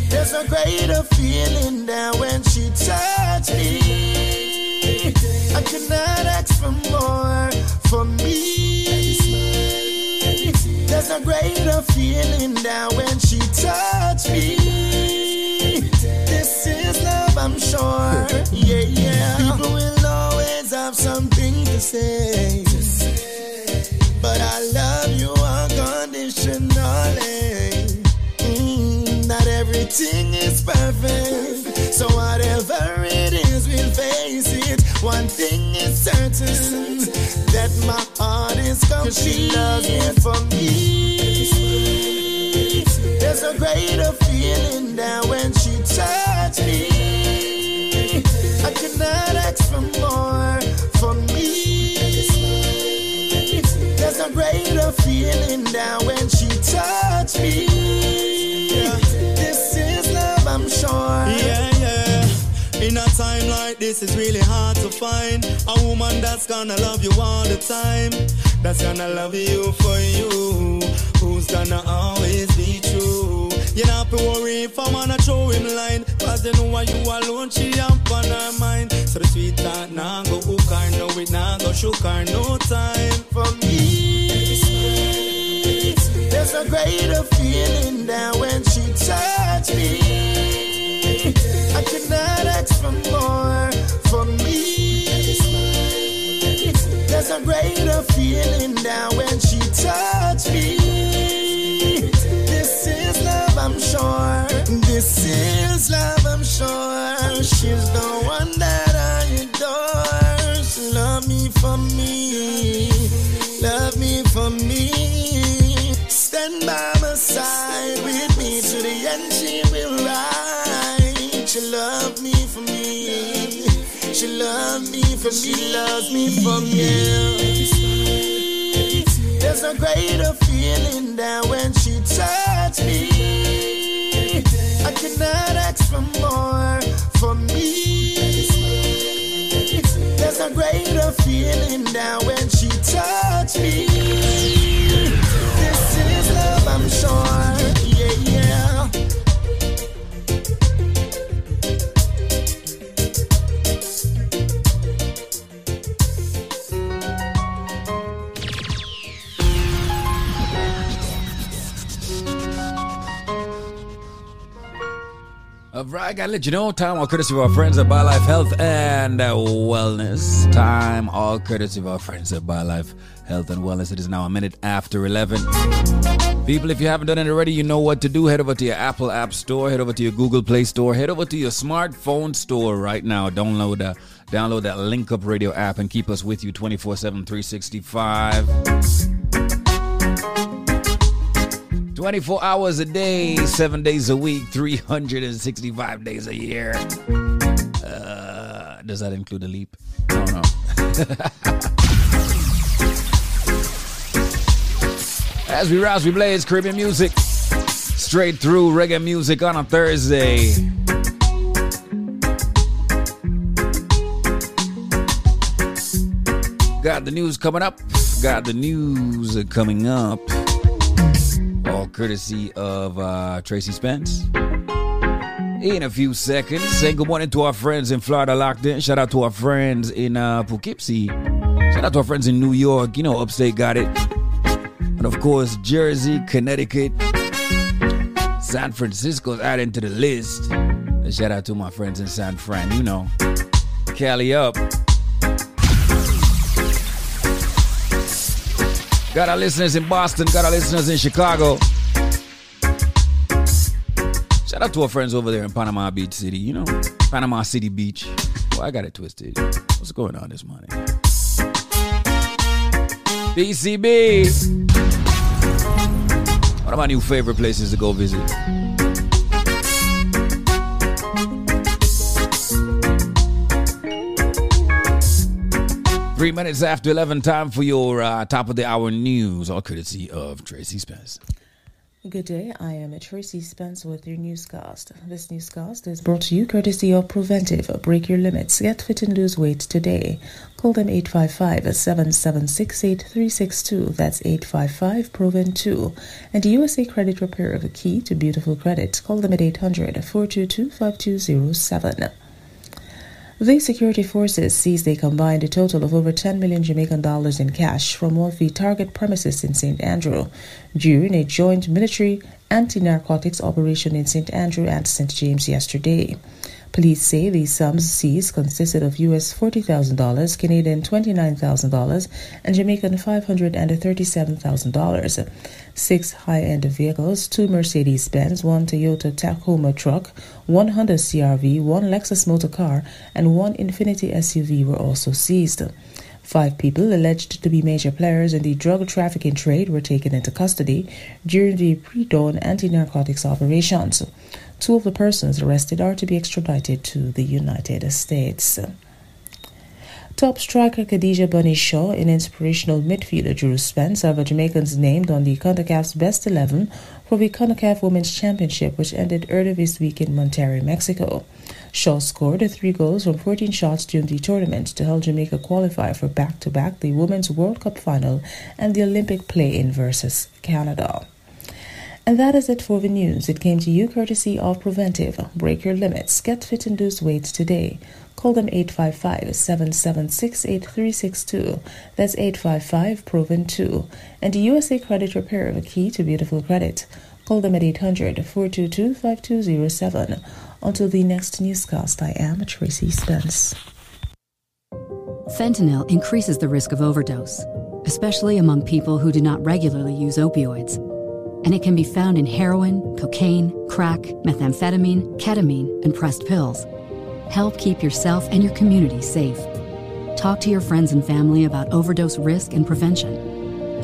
There's a greater feeling than when she touched me. I cannot ask for more for me. There's a greater feeling than when she touched me. This is love, I'm sure. Yeah, yeah. People will always have something to say. Perfect. So whatever it is, we'll face it. One thing is certain that my heart is complete. She loves me for me. There's a greater feeling than when she touched me. I cannot ask for more for me. There's a greater feeling than when she touched me. Sure. Yeah, yeah. In a time like this, it's really hard to find a woman that's gonna love you all the time. That's gonna love you for you. Who's gonna always be true. You don't have to worry if I'm gonna throw him line. Cause they know why you alone, she up on her mind. So the sweet talk nah go hook her, no it nah go shook her, no time for me. There's a greater feeling than when she touched me. I cannot ask for more for me. There's a greater feeling now when she me. This is love, I'm sure. This is love, I'm sure. She's the one for me. She loves me for me. There's a greater feeling than when she touched me. I cannot ask for more for me. There's a greater feeling than when she touched me. Right, gotta let you know. Time all courtesy of our friends at BioLife Health and uh, Wellness. Time all courtesy of our friends at BioLife Health and Wellness. It is now a minute after 11. People, if you haven't done it already, you know what to do. Head over to your Apple App Store, head over to your Google Play Store, head over to your smartphone store right now. Download, uh, download that Link Up Radio app and keep us with you 24 7, 365. 24 hours a day, 7 days a week, 365 days a year. Uh, does that include a leap? No, no. As we rise, we blaze Caribbean music. Straight through reggae music on a Thursday. Got the news coming up. Got the news coming up all courtesy of uh, Tracy Spence. In a few seconds, say good morning to our friends in Florida locked in. Shout out to our friends in uh, Poughkeepsie. Shout out to our friends in New York. You know, upstate got it. And of course, Jersey, Connecticut, San Francisco's adding to the list. And shout out to my friends in San Fran. You know, Cali up. Got our listeners in Boston, got our listeners in Chicago. Shout out to our friends over there in Panama Beach City, you know, Panama City Beach. Well, I got it twisted. What's going on this morning? BCB. One of my new favorite places to go visit. Three minutes after 11, time for your uh, top of the hour news, all courtesy of Tracy Spence. Good day, I am Tracy Spence with your newscast. This newscast is brought to you courtesy of Preventive. Break your limits. Get fit and lose weight today. Call them 855 776 8362. That's 855 Proven 2. And USA Credit Repair, the key to beautiful credit. Call them at 800 422 5207. The security forces seized a combined total of over 10 million Jamaican dollars in cash from one of the target premises in St. Andrew during a joint military anti narcotics operation in St. Andrew and St. James yesterday. Police say the sums seized consisted of US $40,000, Canadian $29,000, and Jamaican $537,000. Six high end vehicles, two Mercedes Benz, one Toyota Tacoma truck, one Honda CRV, one Lexus motor car, and one Infiniti SUV were also seized. Five people alleged to be major players in the drug trafficking trade were taken into custody during the pre dawn anti narcotics operations. Two of the persons arrested are to be extradited to the United States. Top striker Khadija Bunny Shaw and inspirational midfielder Drew Spence are the Jamaicans named on the CONCACAF's best 11 for the CONCACAF Women's Championship, which ended earlier this week in Monterrey, Mexico. Shaw scored three goals from 14 shots during the tournament to help Jamaica qualify for back to back the Women's World Cup final and the Olympic play in versus Canada. And that is it for the news. It came to you courtesy of Preventive. Break your limits. Get fit and lose weight today. Call them 855 776 8362. That's 855 Proven 2. And USA Credit Repair, the key to beautiful credit. Call them at 800 422 5207. Until the next newscast, I am Tracy Spence. Fentanyl increases the risk of overdose, especially among people who do not regularly use opioids. And it can be found in heroin, cocaine, crack, methamphetamine, ketamine, and pressed pills. Help keep yourself and your community safe. Talk to your friends and family about overdose risk and prevention.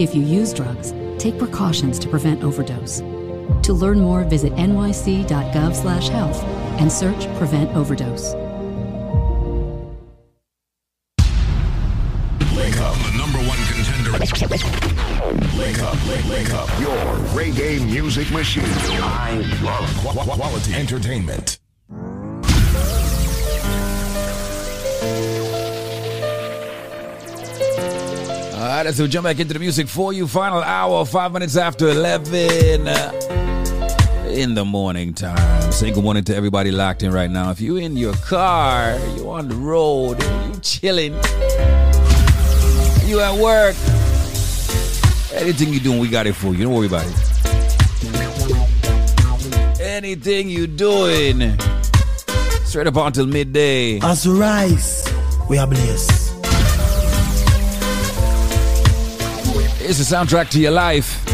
If you use drugs, take precautions to prevent overdose. To learn more, visit nyc.gov/health and search prevent overdose. Wake up, the number one contender. Wake up, wake, up. Your reggae music machine. I love qu- qu- quality entertainment. All right, let's jump back into the music for you. Final hour, five minutes after 11 uh, in the morning time. Say good morning to everybody locked in right now. If you're in your car, you're on the road, you're chilling, you at work, anything you're doing, we got it for you. Don't worry about it. Anything you doing, straight up until midday. As we rise, we are blessed. It's the soundtrack to your life.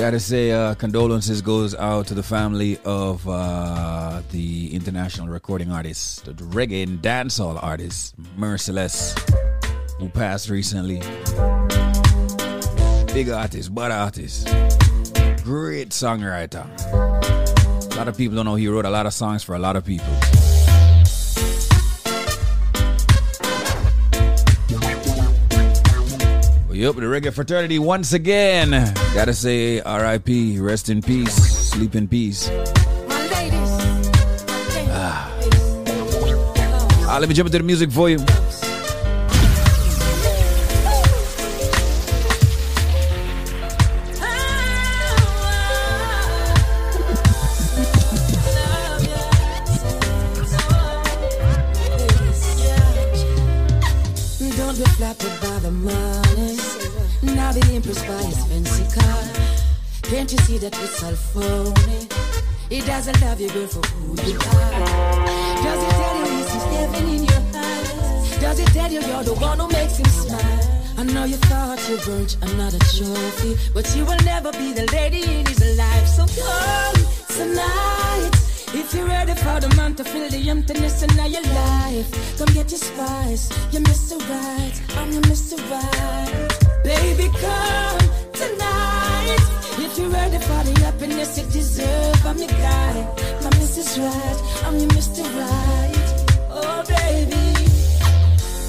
Gotta say, uh, condolences goes out to the family of uh, the international recording artist, the reggae and dancehall artist, Merciless, who passed recently. Big artist, but artist. Great songwriter. A lot of people don't know he wrote a lot of songs for a lot of people. Yep, the reggae fraternity once again. Gotta say RIP, rest in peace, sleep in peace. Ah. Ah, let me jump into the music for you. Don't be flattered by the money. Be impressed by his fancy car. Can't you see that it's all phony? He doesn't love you, girl, for who you are. Does he tell you he sees heaven in your eyes? Does he tell you you're the one who makes him smile? I know you thought you burnt another trophy, but you will never be the lady in his life. So come tonight. If you're ready for the man to fill the emptiness in your life, come get your spice. You're Mr. Right, I'm your Mr. Right. Baby, come tonight. If you're ready for the happiness you deserve, I'm your guy. My Mrs. Right, I'm your Mr. Right. Oh, baby.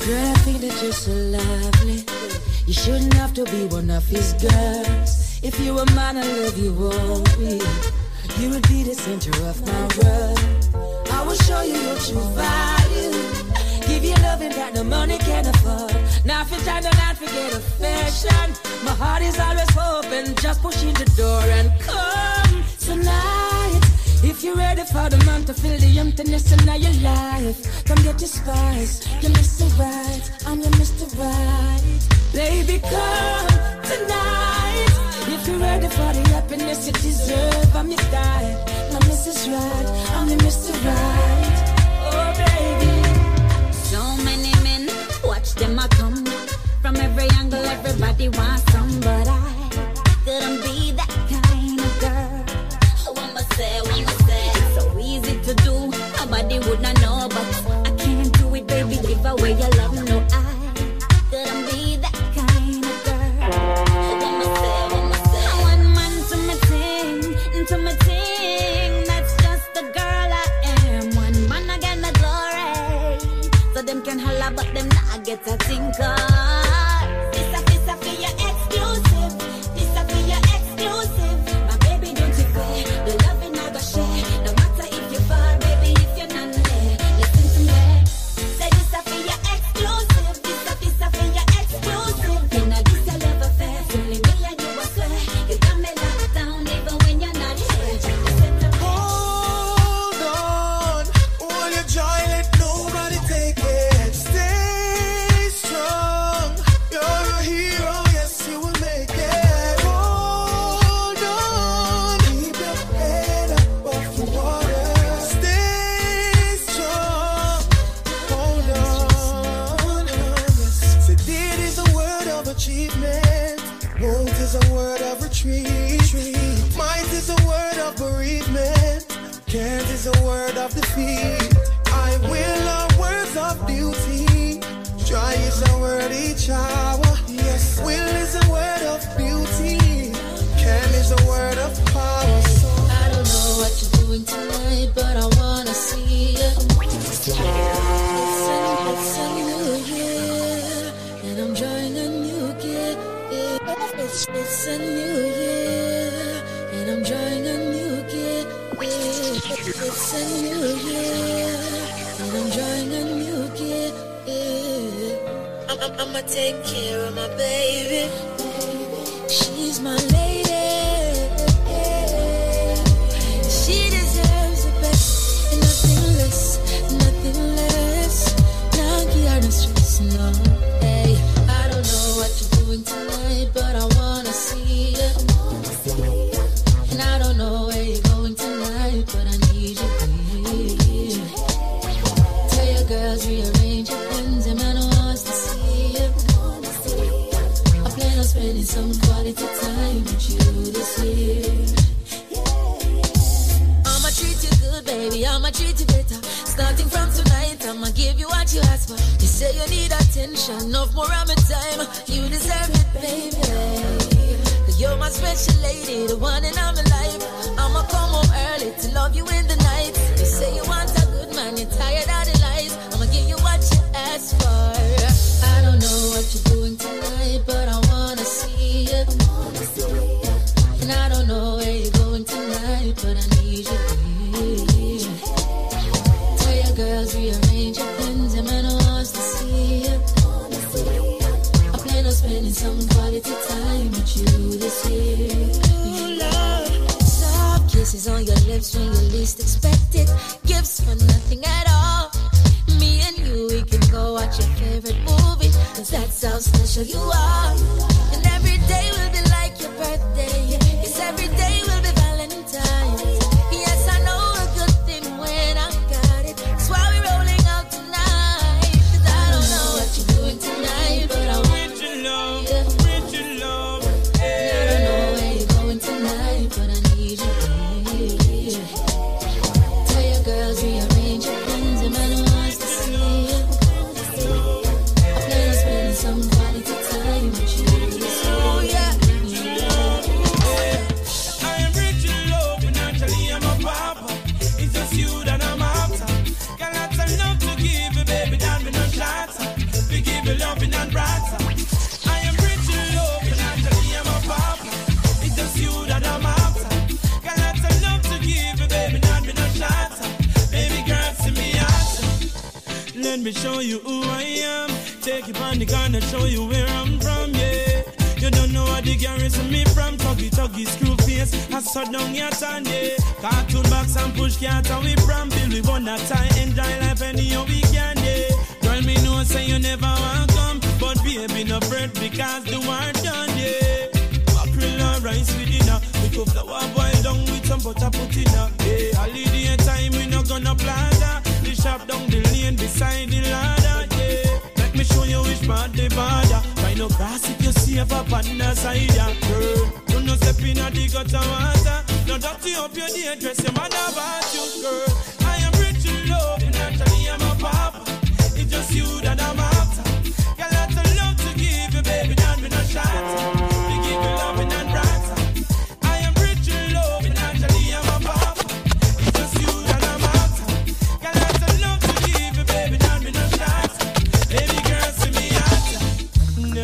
Girl, I think that you're so lovely. You shouldn't have to be one of his girls. If you were mine, I love you always. You would be the center of my world. I will show you your true value. Give you loving that no money can afford. Now if it's time to not forget affection. My heart is always open, just pushing the door and come tonight. If you're ready for the man to fill the emptiness in your life, come get your spice. You're Mr. Right, I'm your Mr. Right. Baby, come tonight. If you're ready for the happiness you deserve, I'm your guy.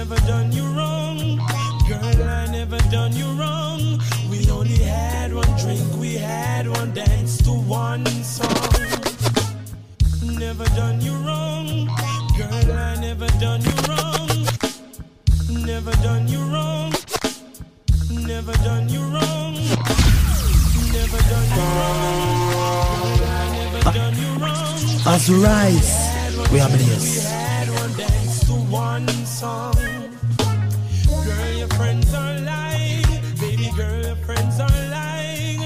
never done you wrong. Girl, I never done you wrong. We only had one drink, we had one dance to one song. Never done you wrong. Girl, I never done you wrong. Never done you wrong. Never done you wrong. Never done you wrong. Girl, I. As rise, we are millions. We had one dance to one song friends are lying. Baby girl, your friends are lying.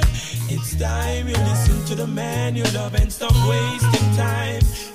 It's time you listen to the man you love and stop wasting time.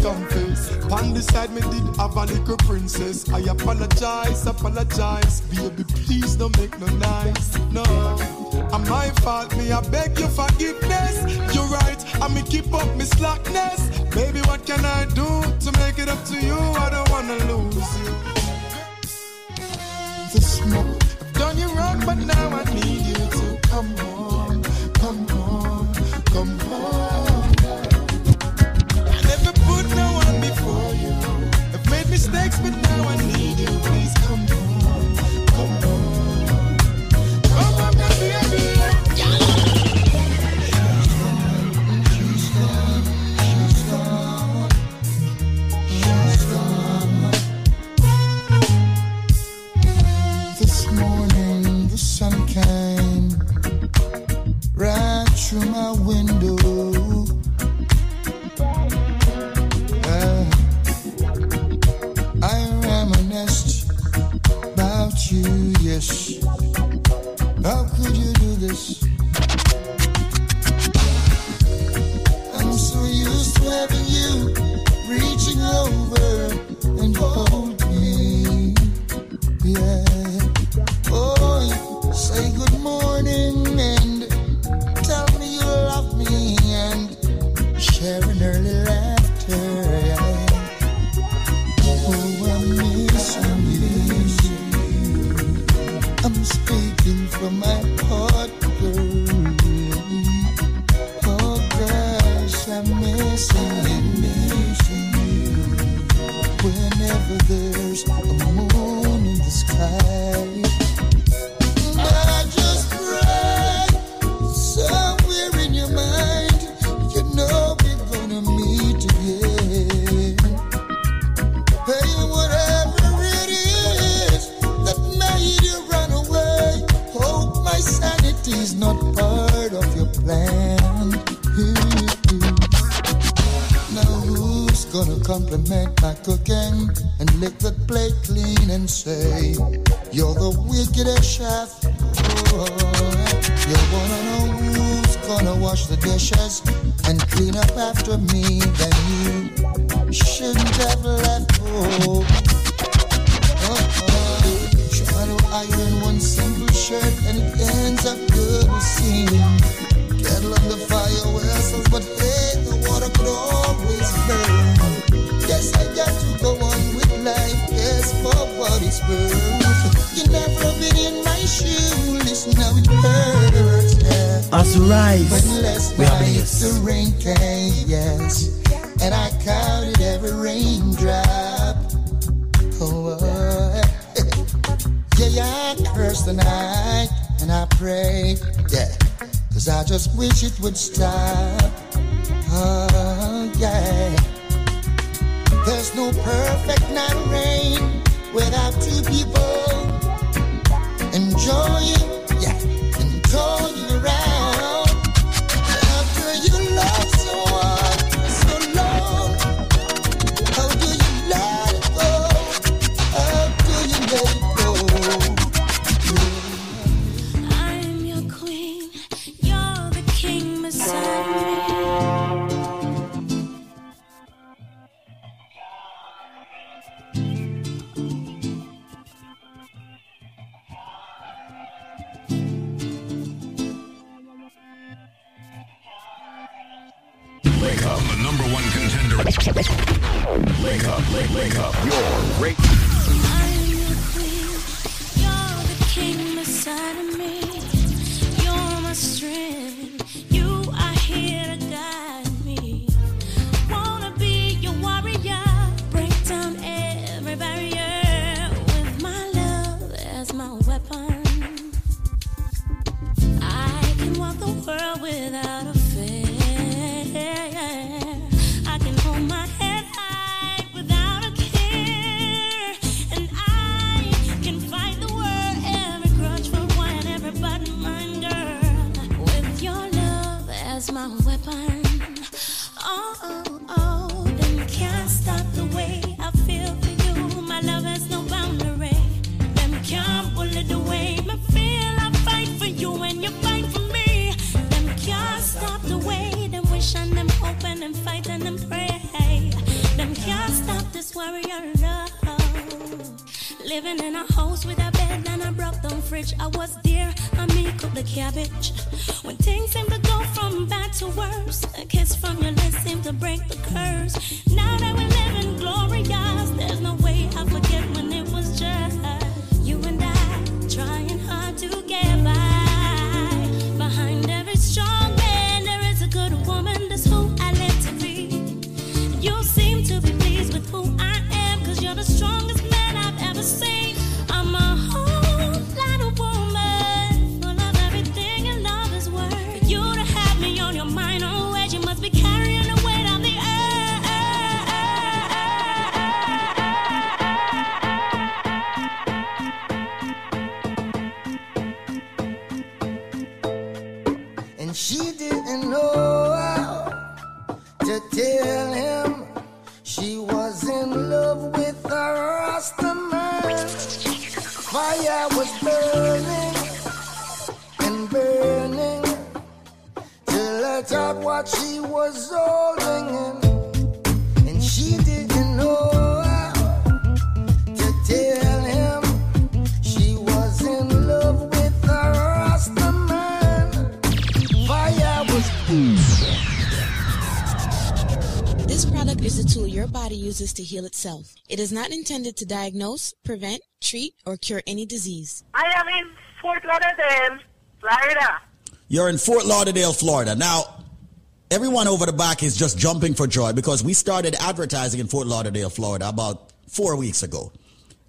confess. On the side, me did have a little princess. I apologize, apologize. Baby, please don't make no nice. No, I'm my fault, me. I beg your forgiveness. You're right, I me keep up me slackness. Baby, what can I do to make it up to you? I don't wanna lose you. The smoke, done you wrong, but now I need you to come mistakes, but now I need you. Please come on, come on. Wake up. You're the Living in a house with a bed and a broke down fridge. I was there, I make up the cabbage. When things seem to go from bad to worse, a kiss from your lips seemed to break the curse. Now that we live in glorious, there's no way I forget when to heal itself. It is not intended to diagnose, prevent, treat, or cure any disease. I am in Fort Lauderdale, Florida. You're in Fort Lauderdale, Florida. Now, everyone over the back is just jumping for joy because we started advertising in Fort Lauderdale, Florida about four weeks ago.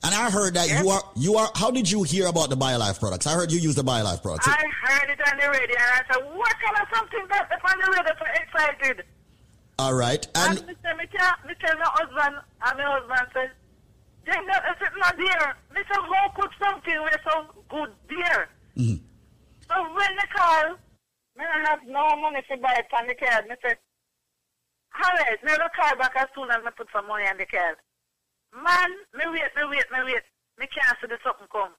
And I heard that you are, you are, how did you hear about the BioLife products? I heard you use the BioLife products. I heard it on the radio and I said, what kind of something that's on the radio so excited? All right. Uh, and, And me, can't, me tell my husband, uh, and my husband said, then that is it not there. Say, how could something be so good there? Mhm. So when they call, me don't have no money to buy it on the card. Say, all right, me will call back as soon as me put some money on the card. Man, me wait, me wait, me wait. Me can't see the something come.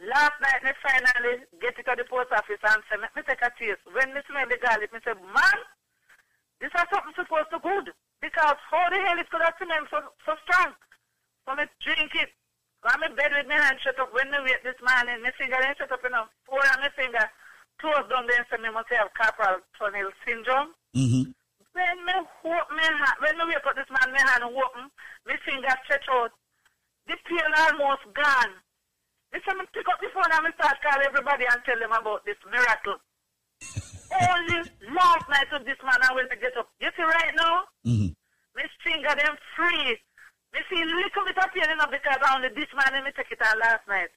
Last night, me finally get it to the post office and say, me, me take a taste. When me smell the garlic, me say, man, this is something supposed to good. Because how the hell it could have smell so, so strong? So me drink it. I'm in bed with my hand shut up when me wait this morning. My finger ain't shut up enough. Four on my finger closed down there and say me must have carpal tunnel syndrome. Mhm. When me hope me hand, when me wake up this man, my hand open, my finger stretch out. The pain almost gone. Me say me pick up the phone and me start call everybody and tell them about this miracle. Only last night of this man I will get up. You see right now? Mhm. My finger them free. Me feel little bit of pain enough because I only this man and me take it out last night.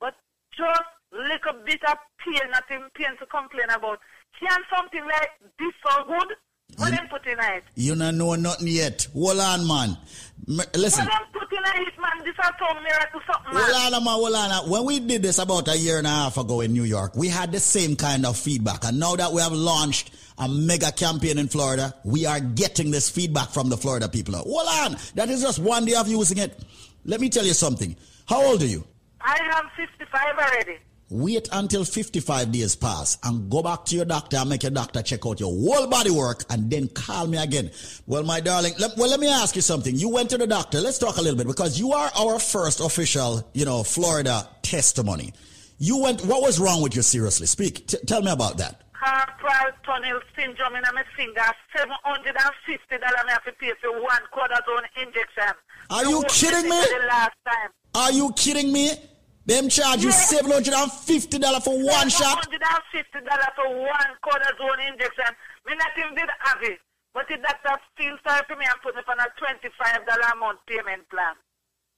But just little bit of pain, nothing pain to complain about. Can something like this so good? What them put in it? you not know nothing yet. Hold on, man. M- Listen. What them put in it, man? This is some miracle something, man. Hold on, man, hold on. When we did this about a year and a half ago in New York, we had the same kind of feedback. And now that we have launched a mega campaign in Florida, we are getting this feedback from the Florida people. Hold on. That is just one day of using it. Let me tell you something. How old are you? I am 55 already. Wait until 55 days pass and go back to your doctor and make your doctor check out your whole body work and then call me again. Well, my darling, let, well, let me ask you something. You went to the doctor. Let's talk a little bit because you are our first official, you know, Florida testimony. You went, what was wrong with you? Seriously, speak. T- tell me about that. carpal tunnel syndrome in my finger. Seven hundred and fifty dollars I have to pay for one cortisone injection. Are you kidding me? The last time. Are you kidding me? Them charge you seven hundred and fifty dollar for one shot. Hundred and fifty dollars for one cortisone injection. Me not even did have it, but the doctor feel sorry for me and put me on a twenty-five dollar a month payment plan.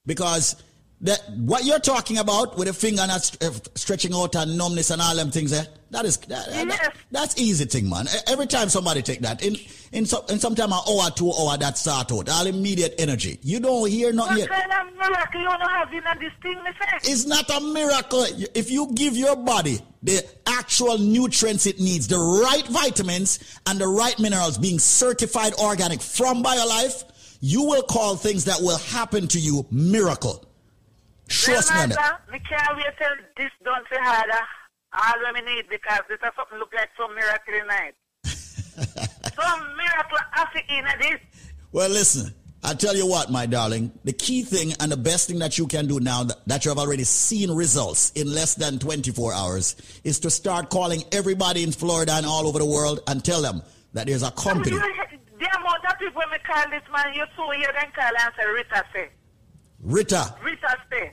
Because that what you're talking about with a finger not st- uh, stretching out and numbness and all them things, eh? That is that, that- that's easy thing, man. Every time somebody take that in in some in sometime an hour, two hour, that start out all immediate energy. You don't hear nothing yet. kind of miracle you don't have in this thing? It's not a miracle. If you give your body the actual nutrients it needs, the right vitamins and the right minerals being certified organic from BioLife, you will call things that will happen to you miracle. Trust me can't wait till this done harder. All we need because this is something look like some miracle tonight. some miracle after in this. Well, listen, I tell you what, my darling, the key thing and the best thing that you can do now that, that you have already seen results in less than 24 hours is to start calling everybody in Florida and all over the world and tell them that there's a company. The amount of people me call this man, you so hear them call and say Rita say. Rita, Rita say.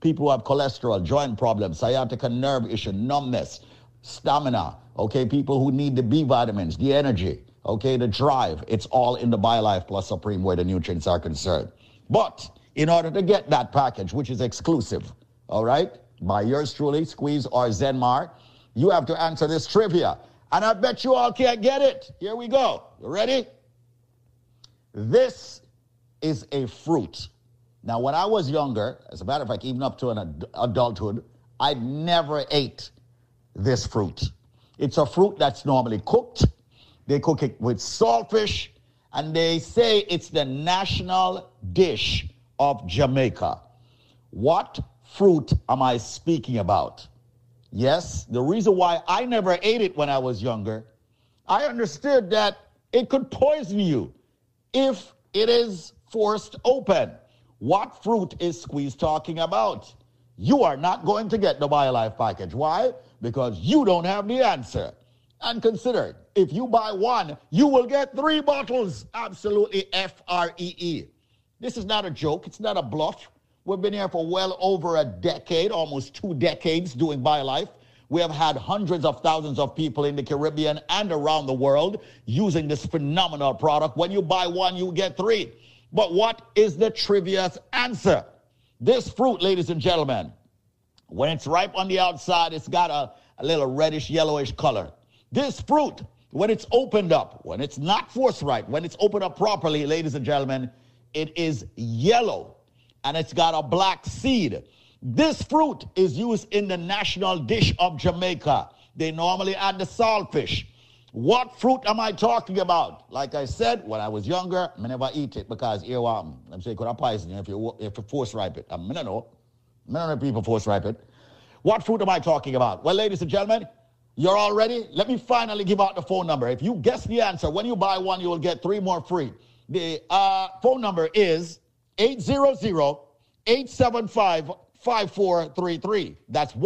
people who have cholesterol, joint problems, sciatica nerve issue, numbness, stamina, okay, people who need the B vitamins, the energy, okay, the drive. It's all in the BioLife Plus Supreme where the nutrients are concerned. But in order to get that package, which is exclusive, all right, by yours truly, Squeeze or Zenmar, you have to answer this trivia. And I bet you all can't get it. Here we go. You ready? This is a fruit. Now, when I was younger, as a matter of fact, even up to an ad- adulthood, I never ate this fruit. It's a fruit that's normally cooked. They cook it with saltfish, and they say it's the national dish of Jamaica. What fruit am I speaking about? Yes, the reason why I never ate it when I was younger, I understood that it could poison you if it is forced open. What fruit is Squeeze talking about? You are not going to get the BioLife package. Why? Because you don't have the answer. And consider, if you buy one, you will get three bottles. Absolutely F R E E. This is not a joke, it's not a bluff. We've been here for well over a decade, almost two decades doing BioLife. We have had hundreds of thousands of people in the Caribbean and around the world using this phenomenal product. When you buy one, you get three. But what is the trivia's answer? This fruit, ladies and gentlemen, when it's ripe on the outside, it's got a, a little reddish, yellowish color. This fruit, when it's opened up, when it's not forthright, when it's opened up properly, ladies and gentlemen, it is yellow and it's got a black seed. This fruit is used in the national dish of Jamaica. They normally add the saltfish. What fruit am I talking about? Like I said, when I was younger, I never eat it because um, I'm saying could have poison if you if you force ripe it. I mean, I know. I don't know people force ripe it. What fruit am I talking about? Well, ladies and gentlemen, you're all ready? Let me finally give out the phone number. If you guess the answer, when you buy one, you will get three more free. The uh, phone number is 800-875-5433. That's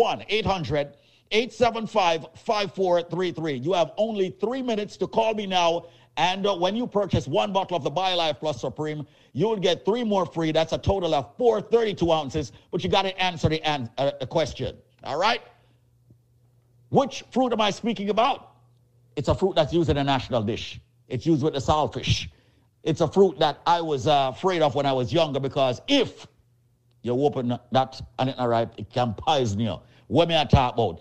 1-800-875-5433. You have only three minutes to call me now. And uh, when you purchase one bottle of the BioLife Plus Supreme, you will get three more free. That's a total of four 32 ounces, but you got to answer the, an- uh, question. All right? Which fruit am I speaking about? It's a fruit that's used in a national dish. It's used with the saltfish. It's a fruit that I was uh, afraid of when I was younger because if you open that and it's not ripe, it can poison you. What may I talk about?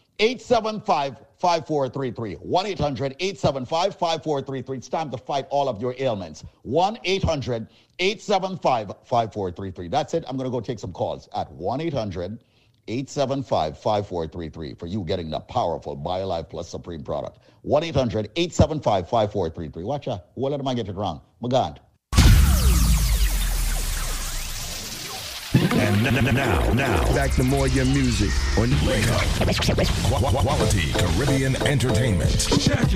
875 5433. 1 800 875 5433. It's time to fight all of your ailments. 1 800 875 5433. That's it. I'm going to go take some calls at 1 800 875 5433 for you getting the powerful BioLife Plus Supreme product. 1 800 875 5433. Watch out. What am I get it wrong? My God. And n- n- now, now, back to more your music on Wake Up. Qu- Quality Caribbean Entertainment.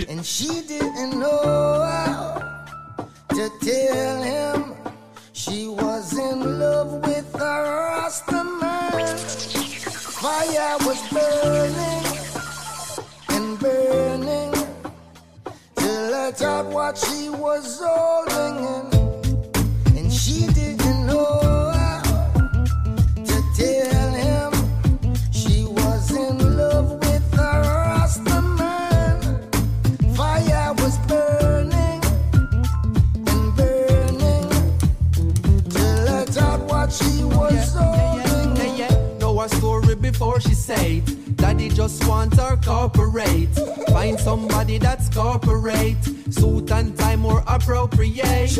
And she didn't know how to tell him she was in love with a Rasta man. Fire was burning and burning till I thought what she was holding in. Before she said Daddy just want her corporate. Find somebody that's corporate. Suit and tie more appropriate.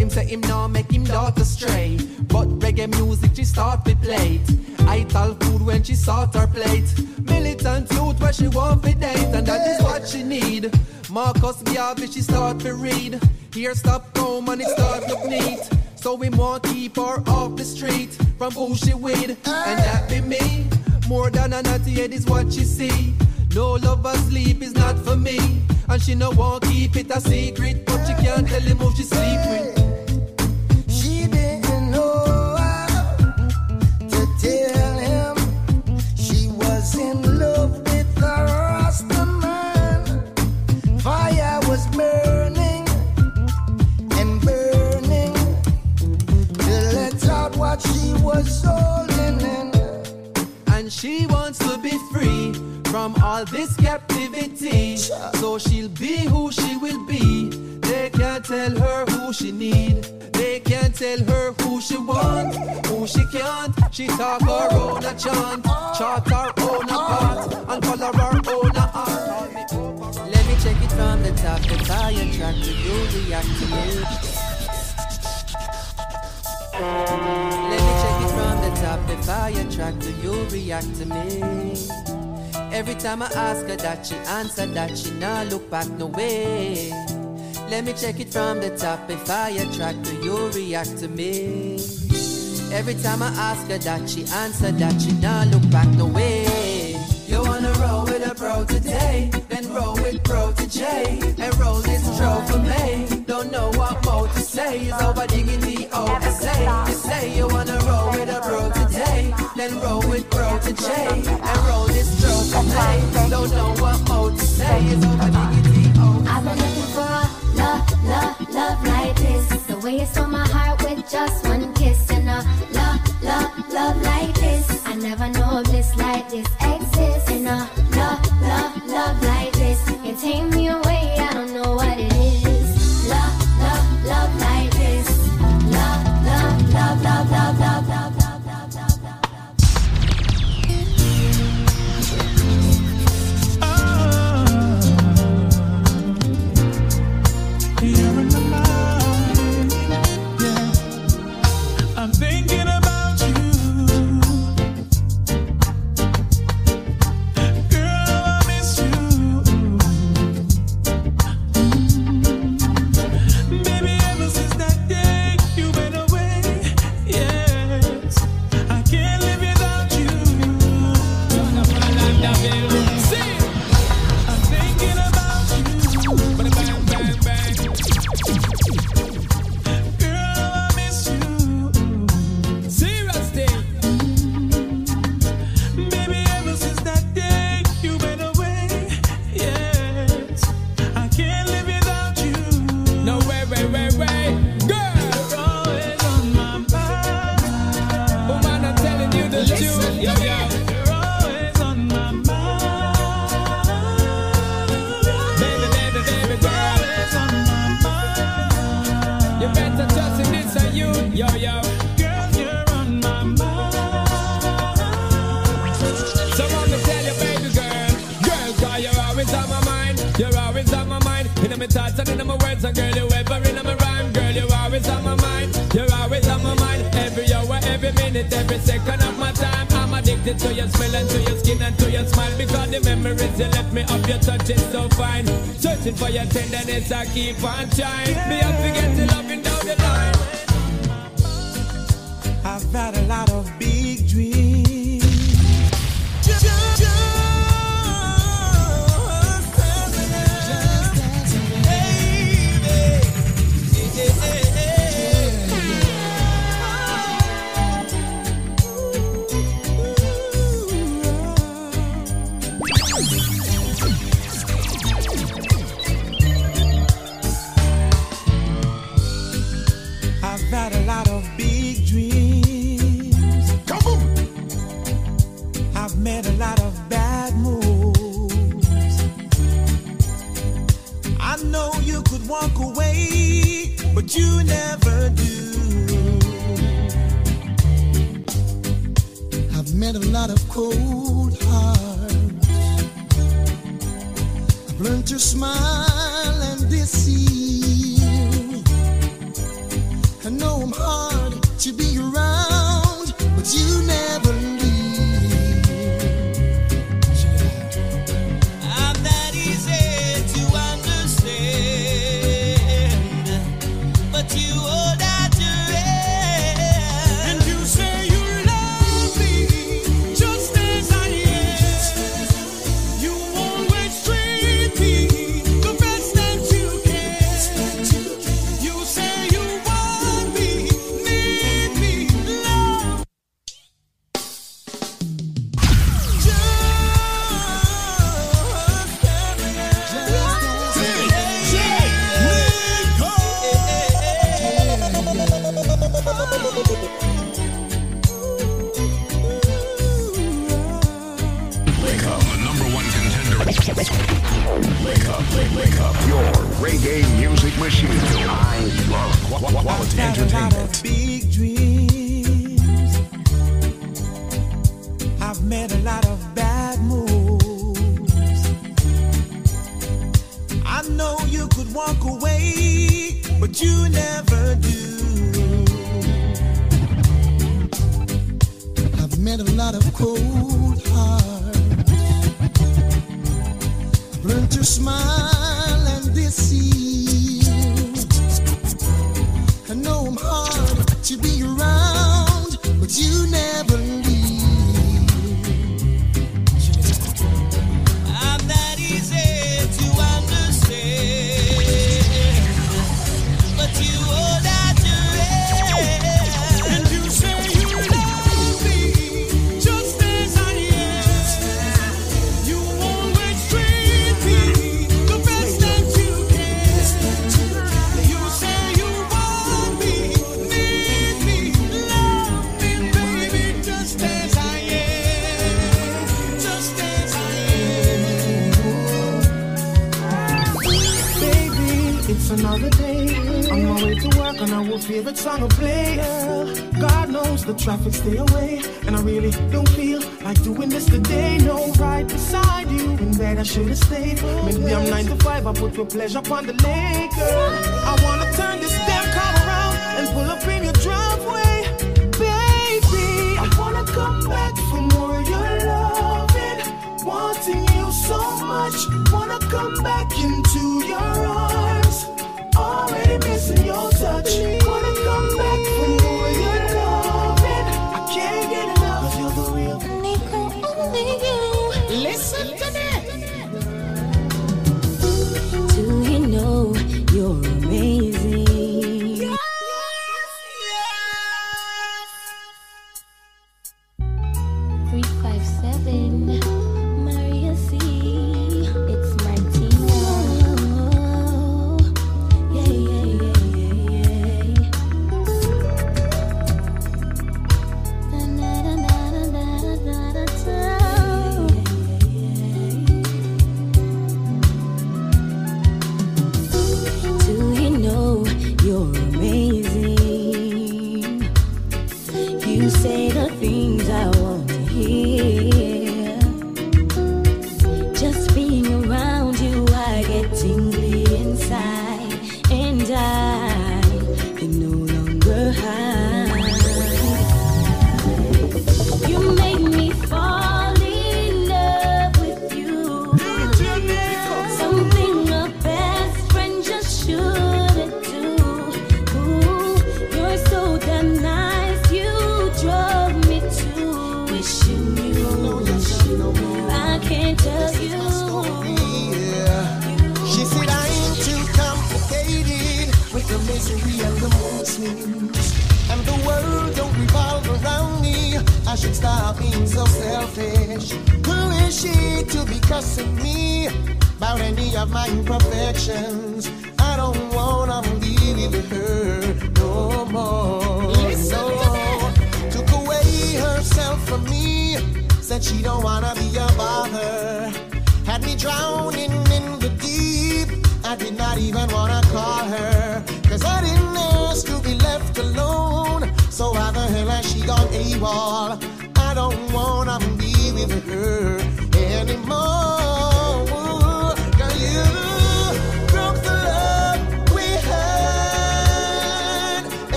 Him say him now make him daughter stray But reggae music she start to play I tell food when she sort her plate. Militant youth where she want to date And that is what she need. Marcus Garvey she start to read. Here stop home and it start look neat. So we want keep her off the street from who she with, and that be me. More than a naughty head is what she see. No lover sleep is not for me, and she no want keep it a secret, but she can't tell him who she sleep with. The ask the man. Fire was burning and burning. Tell that out what she didn't know how him she wants to be free. Fire and I all this captivity. So she'll be who she will be. They can't tell her who she need. They can't tell her who she want, who she can't. She talk her own a chant, chart her own a part, and color her own a art. Let me check it from the top. If I track, to me. Let me check it from the top. If I attract to you, react to me. Every time I ask her that, she answer that she nah look back no way. Let me check it from the top. If I attract her, you react to me. Every time I ask her that, she answer that she nah look back no way. You wanna roll with a pro today, then roll with pro to J, and roll this tro for me. Don't know what more to say, is over diggity over to say. You say you wanna then roll with J, and roll this for me. Don't know what more to say, is over diggity I've been looking for a love, love, love like this. The way you stole my heart with just one kiss and a love, love, love like this. I never know bliss like this exists. And a love, love, love like this. You take me away, que stay away. And I really don't feel like doing this today. No, right beside you, and that I should have stayed. Maybe I'm nine to five, I put your pleasure upon the lane.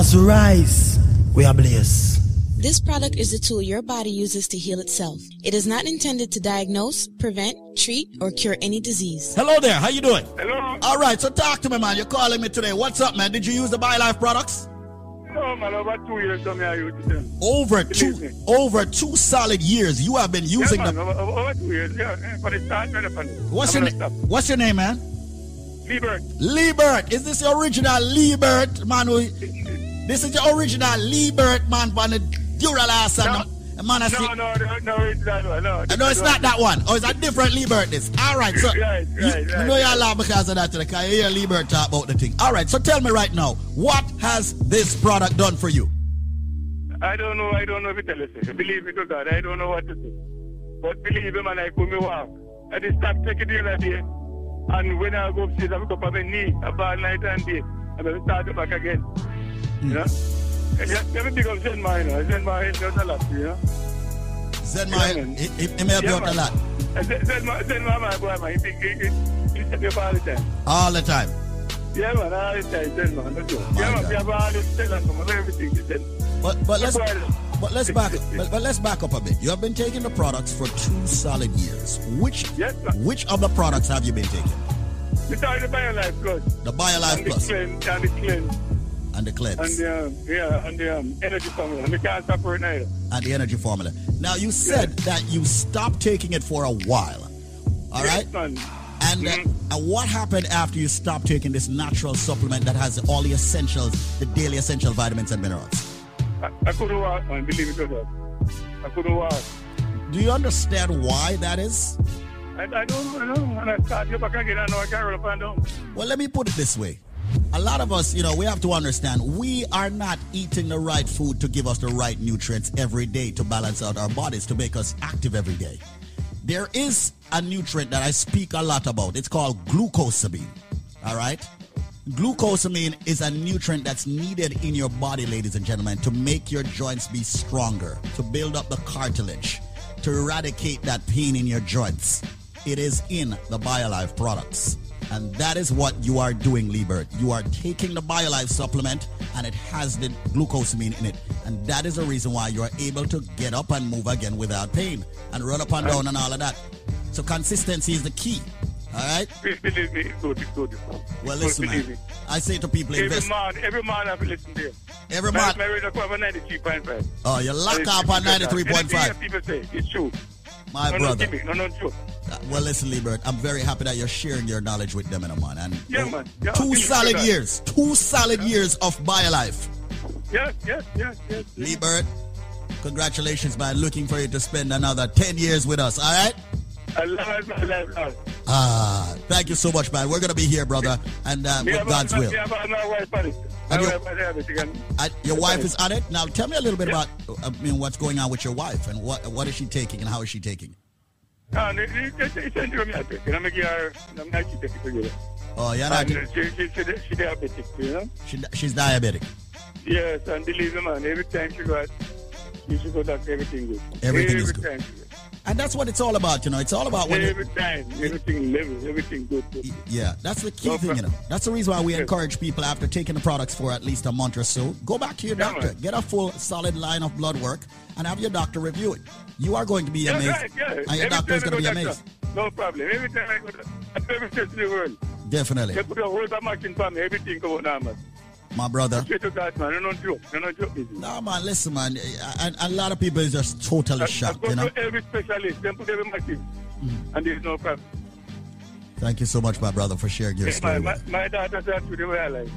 As we rise, we are blessed. This product is a tool your body uses to heal itself. It is not intended to diagnose, prevent, treat, or cure any disease. Hello there. How you doing? Hello. All right. So talk to me, man. You're calling me today. What's up, man? Did you use the BioLife products? No, man, over two years, some I use them. Over Believe two, over two solid years, you have been using yeah, man, them. over, over, over two years, yeah. For the start, man, What's I'm your gonna name? What's your name, man? Liebert. Liebert. Is this your original Liebert, man? Who, this is your original Liebert, man, from the the, the man. I No, no, no, no, it's that one, no. No, it's not that one. Oh, it's a different Liebert. This. All right, so Right, you, right, you know you're right. laugh because of that today. Because you hear Liebert talk about the thing. All right, so tell me right now, what has this product done for you? I don't know, I don't know if you tell us. Believe me to God, I don't know what to say. But believe me, man, I could me walk. I just stop taking the other day. And when I go upstairs, I pick up on my knee, about night and day. And then start back again. Know? Yeah, let me pick up Zen Mine. Zen Mine does a lot, you know? Zen Mine, he, he, he may have Yeah, built a lot. And Zen Zen Zen Mine, my boy, man, he, he, he, he me up all the time. All the time. Yeah, man, all the time, Zen all. Yeah, man, we have all this tell us everything, said. But but let's but let's back but, but let's back up a bit. You have been taking the products for two solid years. Which which of the products have you been taking? We started the BioLife Plus. The BioLife and Plus. The cleanse, and the cleanse. And the cleanse. And the, um, yeah, and the um, energy formula. And we can't stop for it neither. and the energy formula. Now you said that you stopped taking it for a while. All right. And uh, Mm-hmm. what happened after you stopped taking this natural supplement that has all the essentials, the daily essential vitamins and minerals? I, I couldn't walk, man, believe it or not. I couldn't walk. Do you understand why that is? I, I don't know, and I started back again, I know I can't roll up and down. Well, let me put it this way. A lot of us, you know, we have to understand we are not eating the right food to give us the right nutrients every day to balance out our bodies, to make us active every day. There is a nutrient that I speak a lot about. It's called glucosamine. All right? Glucosamine is a nutrient that's needed in your body, ladies and gentlemen, to make your joints be stronger, to build up the cartilage, to eradicate that pain in your joints. It is in the BioLife products. And that is what you are doing, Liebert. You are taking the BioLife supplement and it has the glucosamine in it. And that is the reason why you are able to get up and move again without pain and run up and down and all of that. So consistency is the key. All right? Please believe me, it's good, it's good. Well, listen, man. me. I say to people, Every invest. man, every man have to listen to you. Every man- My radio cover 93.5. Oh, you lock up on it's- 93.5. People say, it's true. My no, brother. No, Jimmy, no, no, joke. Uh, Well, listen, Liebert, I'm very happy that you're sharing your knowledge with them, man. And Yeah, man. Yeah, two solid with years, two solid years of BioLife. Yes, yes, yes, yes. Liebert, congratulations, man. Looking for you to spend another 10 years with us, all right? I love it. I love it. Ah, thank you so much, man. We're going to be here, brother, and uh, with God's will. Me have a- my wife on it. My And your- wife and- Uh, your wife is on it. Now, tell me a little bit about I mean, what's going on with your wife and what what is she taking and how is she taking? Oh, you're not. And she, she, she, she diabetic, you know? She, she's diabetic. Yes, and believe me, man, every time she go out, she should go back, everything good. Everything every is good. Time she go. And that's what it's all about, you know. It's all about when Every time, everything level, everything good. Yeah, that's the key No thing, you know. That's the reason why we Yes. encourage people after taking the products for at least a month or so, go back to your Yeah, doctor, man. get a full solid line of blood work, and have your doctor review it. You are going to be Yeah, amazed, right, yeah. and your Every doctor is going to be go amazed. No problem. Every time I go to every test in the world. Definitely. They put a whole machine for me, everything go normal. My brother. To God, man. You don't joke. You don't joke. No, man, listen, man. A, a lot of people is just totally I, I shocked, go you know. to every specialist, then put every machine, and there's no problem. Thank you so much, my brother, for sharing your story. my, with my daughter said to the way I like.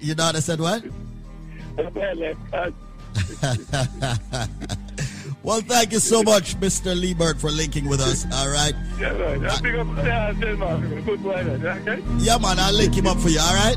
Your daughter said what? The way I like. Uh, well, thank you so much, Mr. Liebert, for linking with us. All right. yeah, right. I pick up, yeah, I tell man, good boy, that, okay? Yeah, man, I'll link him up for you. All right.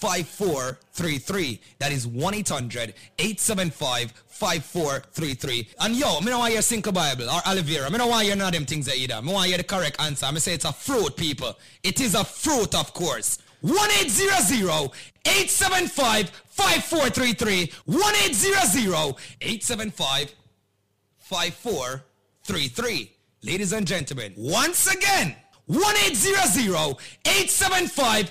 1-800-875-5433. That is 1-800-875-5433. And yo, me don't want your sinkle bible or aloe vera. Me don't want your none of them things either. Me want hear the correct answer. Me say it's a fruit, people. It is a fruit, of course. 1-800-875-5433. 1-800-875-5433. Ladies and gentlemen, once again, 1-800-875-5433.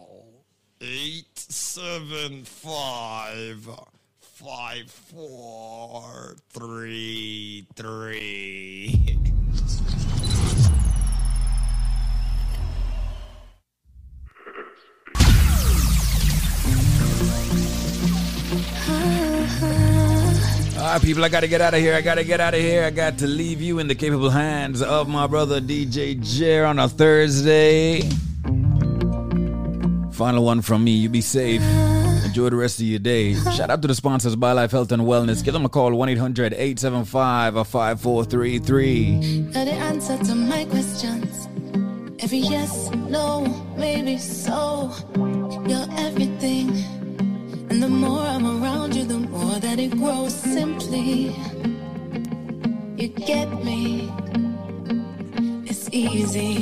eight, seven five five four three three. All right, people, I got to get out of here. I got to get out of here. I got to leave you in the capable hands of my brother DJ Jer on a Thursday. Final one from me. You be safe. Enjoy the rest of your day. Shout out to the sponsors, BioLife Health and Wellness. Give them a call 1 800 875 5433. Got the answer to my questions. Every yes, no, maybe so. You're everything. And the more I'm around you, the more that it grows simply. You get me. It's easy.